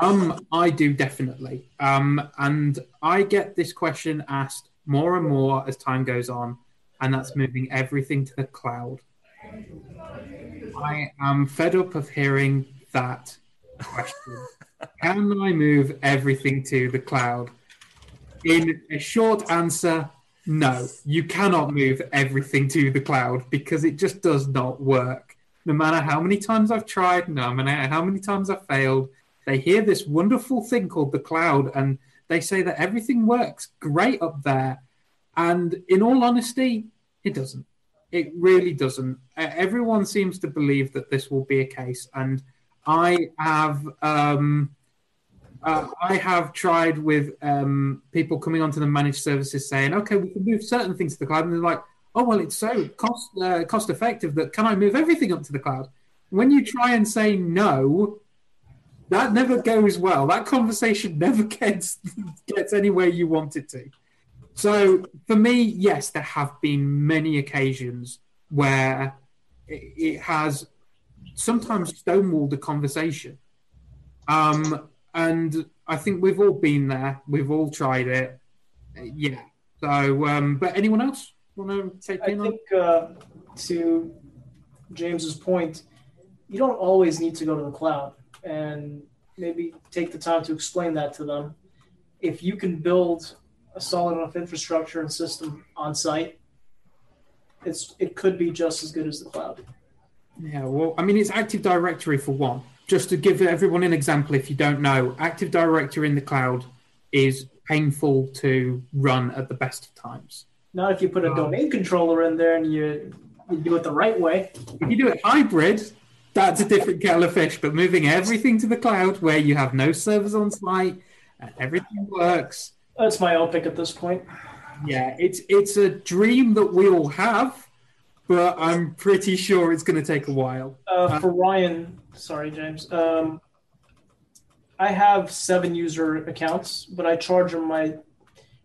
Um, I do definitely. Um, and I get this question asked more and more as time goes on, and that's moving everything to the cloud. I am fed up of hearing that question. Can I move everything to the cloud? In a short answer, no, you cannot move everything to the cloud because it just does not work. No matter how many times I've tried, no matter how many times I've failed, they hear this wonderful thing called the cloud and they say that everything works great up there. And in all honesty, it doesn't. It really doesn't. Everyone seems to believe that this will be a case. And I have. Um, uh, I have tried with um, people coming onto the managed services saying, "Okay, we can move certain things to the cloud," and they're like, "Oh, well, it's so cost uh, cost effective that can I move everything up to the cloud?" When you try and say no, that never goes well. That conversation never gets gets anywhere you want it to. So for me, yes, there have been many occasions where it, it has sometimes stonewalled a conversation. Um, and I think we've all been there. We've all tried it. Yeah. So, um, but anyone else want to take I in think uh, to James's point, you don't always need to go to the cloud and maybe take the time to explain that to them. If you can build a solid enough infrastructure and system on site, it's it could be just as good as the cloud. Yeah, well, I mean, it's Active Directory for one. Just to give everyone an example, if you don't know, Active Directory in the cloud is painful to run at the best of times. Not if you put a Um, domain controller in there and you you do it the right way. If you do it hybrid, that's a different kettle of fish. But moving everything to the cloud where you have no servers on site and everything works, That's my pick at this point. yeah, it's it's a dream that we all have, but I'm pretty sure it's going to take a while. Uh, for Ryan, sorry, James. Um, I have seven user accounts, but I charge them my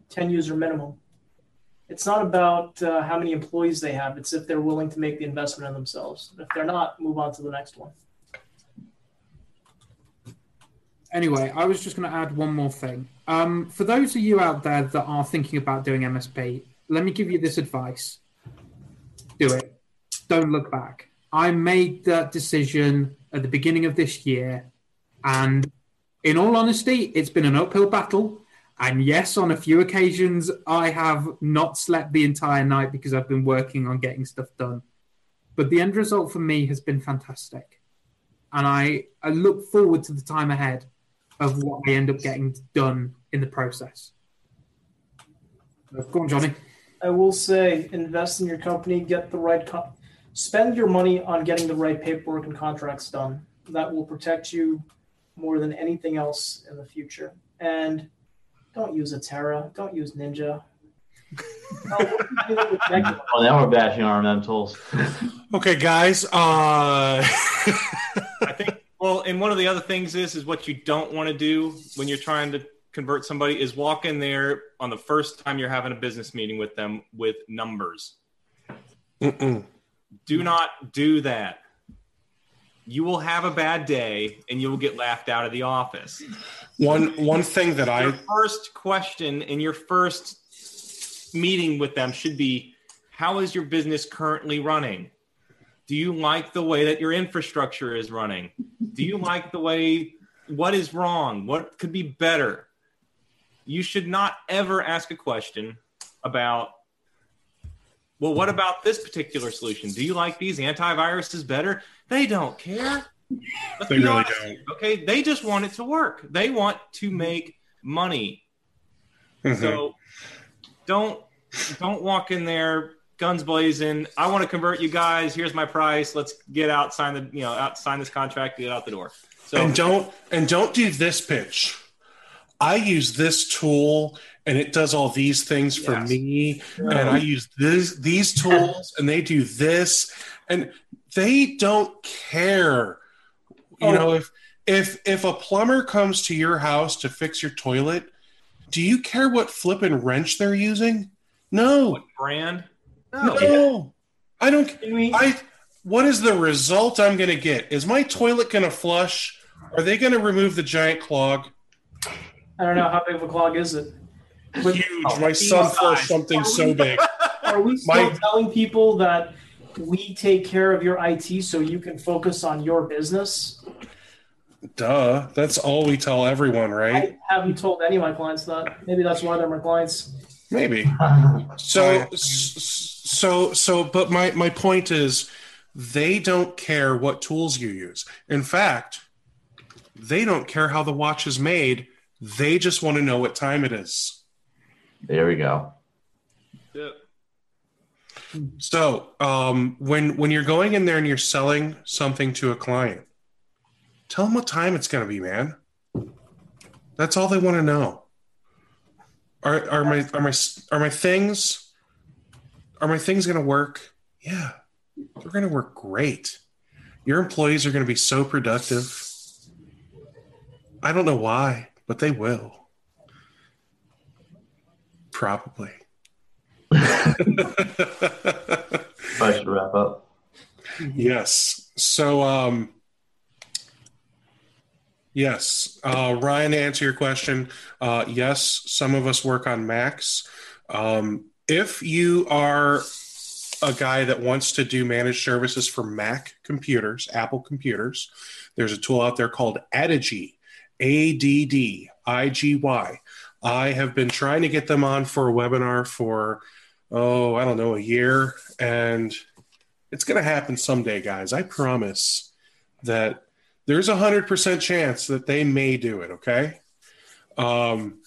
10 user minimum. It's not about uh, how many employees they have, it's if they're willing to make the investment in themselves. If they're not, move on to the next one. Anyway, I was just going to add one more thing. Um, for those of you out there that are thinking about doing MSP, let me give you this advice: do it. Don't look back. I made that decision at the beginning of this year, and in all honesty, it's been an uphill battle. And yes, on a few occasions, I have not slept the entire night because I've been working on getting stuff done. But the end result for me has been fantastic. And I, I look forward to the time ahead of what I end up getting done in the process. Go on, Johnny. I will say invest in your company, get the right, co- spend your money on getting the right paperwork and contracts done. That will protect you more than anything else in the future. And don't use Atera, don't use Ninja. No, what are you doing with Nebula? Oh, now we're bashing ornamentals. Okay, guys. Uh, I think. Well, and one of the other things is is what you don't want to do when you're trying to convert somebody is walk in there on the first time you're having a business meeting with them with numbers. mm-mm. Do not do that. You will have a bad day and you will get laughed out of the office. One one thing that Your I first question in your first meeting with them should be How is your business currently running? Do you like the way that your infrastructure is running? Do you like the way what is wrong? What could be better? You should not ever ask a question about well, what about this particular solution? Do you like these antiviruses better? They don't care. Let's They really don't. Okay, they just want it to work. They want to make money. Mhm. So don't don't walk in there guns blazing. I want to convert you guys. Here's my price. Let's get out, sign the you know out, sign this contract, get out the door. So and don't and don't do this pitch. I use this tool and it does all these things for Yes. me and I use this these tools and they do this and they don't care. You Oh. know if if if a plumber comes to your house to fix your toilet, do you care what flippin' wrench they're using? No. brand. No. No. I don't I what is the result I'm going to get? Is my toilet going to flush? Are they going to remove the giant clog? I don't know how big of a clog is it. But Huge. Oh, my son flushed something so big. are we still My- telling people that we take care of your IT so you can focus on your business? Duh. That's all we tell everyone, right? I haven't told any of my clients that. Maybe that's why they're my clients. Maybe. So so so but my my point is they don't care what tools you use. In fact, they don't care how the watch is made. They just want to know what time it is. there we go. Yeah. So, um, when when you're going in there and you're selling something to a client, tell them what time it's going to be, man. That's all they want to know. Are are my are my are my things are my things going to work? Yeah, they're going to work great. Your employees are going to be so productive. I don't know why, but they will. Probably. I should wrap up. Yes. So, um, yes, uh, Ryan, to answer your question, uh, yes, some of us work on Macs. Um, if you are a guy that wants to do managed services for Mac computers, Apple computers, there's a tool out there called Addigy, A D D I G Y. I have been trying to get them on for a webinar for, oh, I don't know, a year. And it's going to happen someday, guys. I promise that there's a hundred percent chance that they may do it. Okay. Um,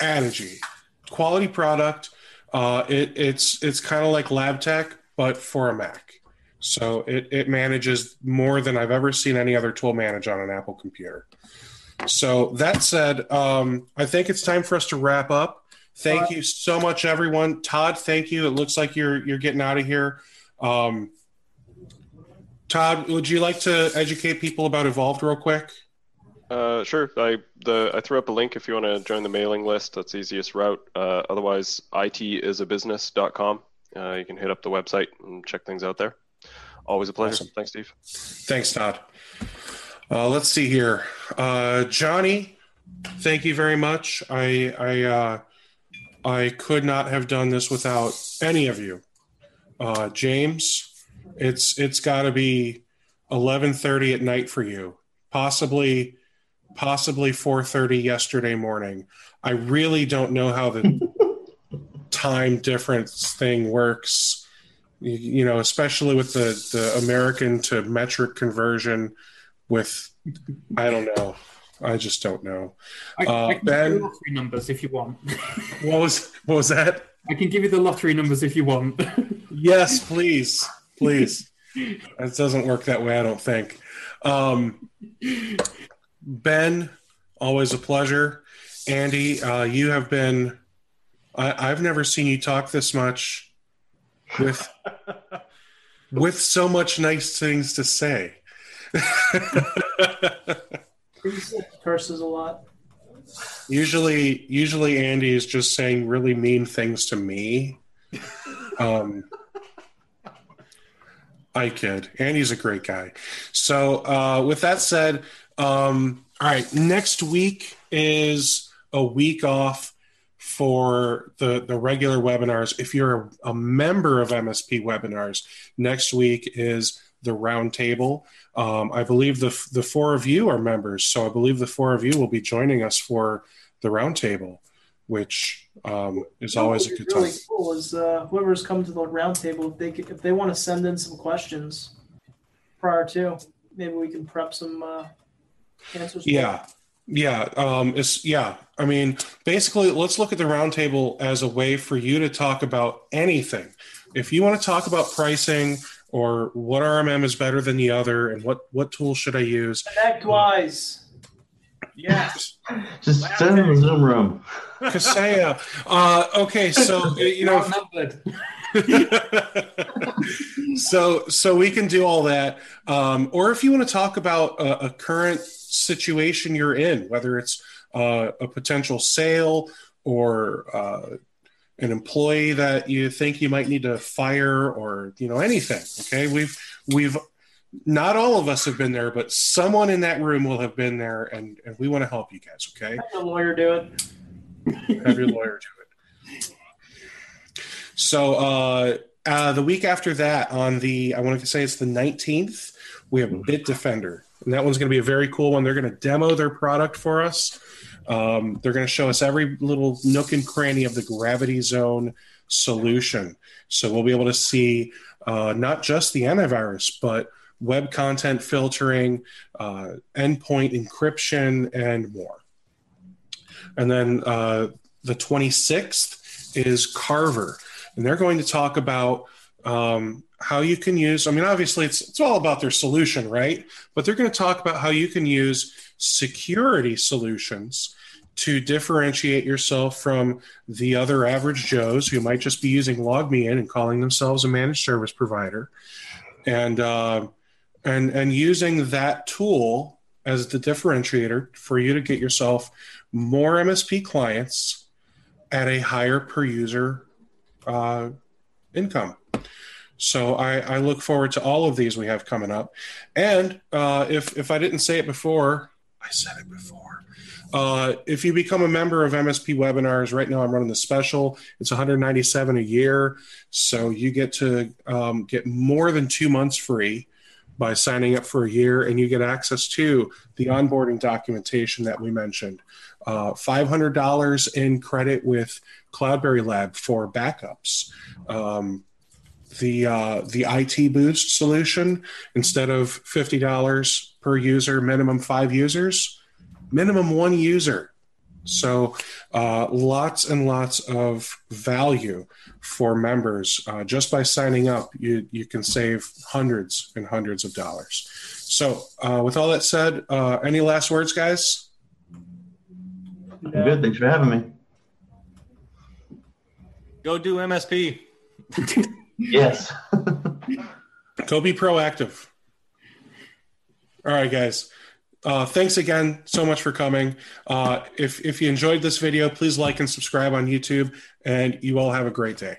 Addigy, quality product. Uh, it, it's it's kind of like LabTech, but for a Mac. So it, it manages more than I've ever seen any other tool manage on an Apple computer. So that said, um, I think it's time for us to wrap up. Thank you so much, everyone. Todd, thank you. It looks like you're you're getting out of here. Um, Todd, would you like to educate people about Evolved real quick? Uh, sure. I the I threw up a link if you want to join the mailing list. That's the easiest route. Uh, otherwise, itisabusiness.com. Uh, you can hit up the website and check things out there. Always a pleasure. Awesome. Thanks, Steve. Thanks, Todd. Uh, let's see here, uh, Johnny. Thank you very much. I I uh, I could not have done this without any of you. Uh, James, it's it's got to be eleven thirty at night for you. Possibly, possibly four thirty yesterday morning. I really don't know how the time difference thing works. You, you know, especially with the the American to metric conversion. With I don't know. I just don't know. I, Uh, I can Ben? give you the lottery numbers if you want. What was what was that? I can give you the lottery numbers if you want. Yes, please, please. It doesn't work that way, I don't think. Um, ben, always a pleasure. Andy, uh, you have been. I, I've never seen you talk this much with with so much nice things to say. He curses a lot. usually, usually Andy is just saying really mean things to me. Um, I kid. Andy's a great guy. So, uh, with that said, um, all right, next week is a week off for the, the regular webinars. If you're a, a member of MSP webinars, next week is the roundtable. Um, I believe the, the four of you are members, so I believe the four of you will be joining us for the roundtable, which um, is always a good really time. cool is uh, whoever's coming to the roundtable, if they could- if they want to send in some questions prior to, maybe we can prep some uh, answers. Yeah. Yeah. Um, it's, yeah. I mean, basically, let's look at the roundtable as a way for you to talk about anything. If you want to talk about pricing or what RMM is better than the other and what, what tool should I use, ConnectWise. Yes. Just send in the Zoom room. Kaseya. Uh, okay. So, you know, so so we can do all that um, or if you want to talk about a, a current situation you're in whether it's uh, a potential sale or uh, an employee that you think you might need to fire or you know anything okay we've we've not all of us have been there but someone in that room will have been there and, and we want to help you guys okay Have the lawyer do it. have your lawyer do it. So uh, uh, the week after that, on the I want to say it's the 19th, we have Bitdefender and that one's going to be a very cool one. They're going to demo their product for us. Um, they're going to show us every little nook and cranny of the GravityZone solution. So we'll be able to see uh, not just the antivirus, but web content filtering, uh, endpoint encryption, and more. And then uh, the 26th is Carver, and they're going to talk about um, how you can use. I mean, obviously, it's it's all about their solution, right? But they're going to talk about how you can use security solutions to differentiate yourself from the other average Joes who might just be using LogMeIn and calling themselves a managed service provider, and uh, and and using that tool as the differentiator for you to get yourself more MSP clients at a higher per user uh, income. So I, I look forward to all of these we have coming up. And uh, if if I didn't say it before, I said it before. Uh, if you become a member of MSP webinars, right now I'm running the special. It's 197 a year, so you get to um, get more than two months free by signing up for a year, and you get access to the onboarding documentation that we mentioned. Uh, $500 in credit with Cloudberry Lab for backups. Um, the uh, the IT Boost solution instead of fifty dollars per user, minimum five users, minimum one user. So uh, lots and lots of value for members uh, just by signing up. You you can save hundreds and hundreds of dollars. So uh, with all that said, uh, any last words, guys? Yeah. Good. Thanks for having me. Go do MSP. Yes. Go be proactive. All right, guys. Uh, thanks again so much for coming. Uh, if if you enjoyed this video, please like and subscribe on YouTube, and you all have a great day.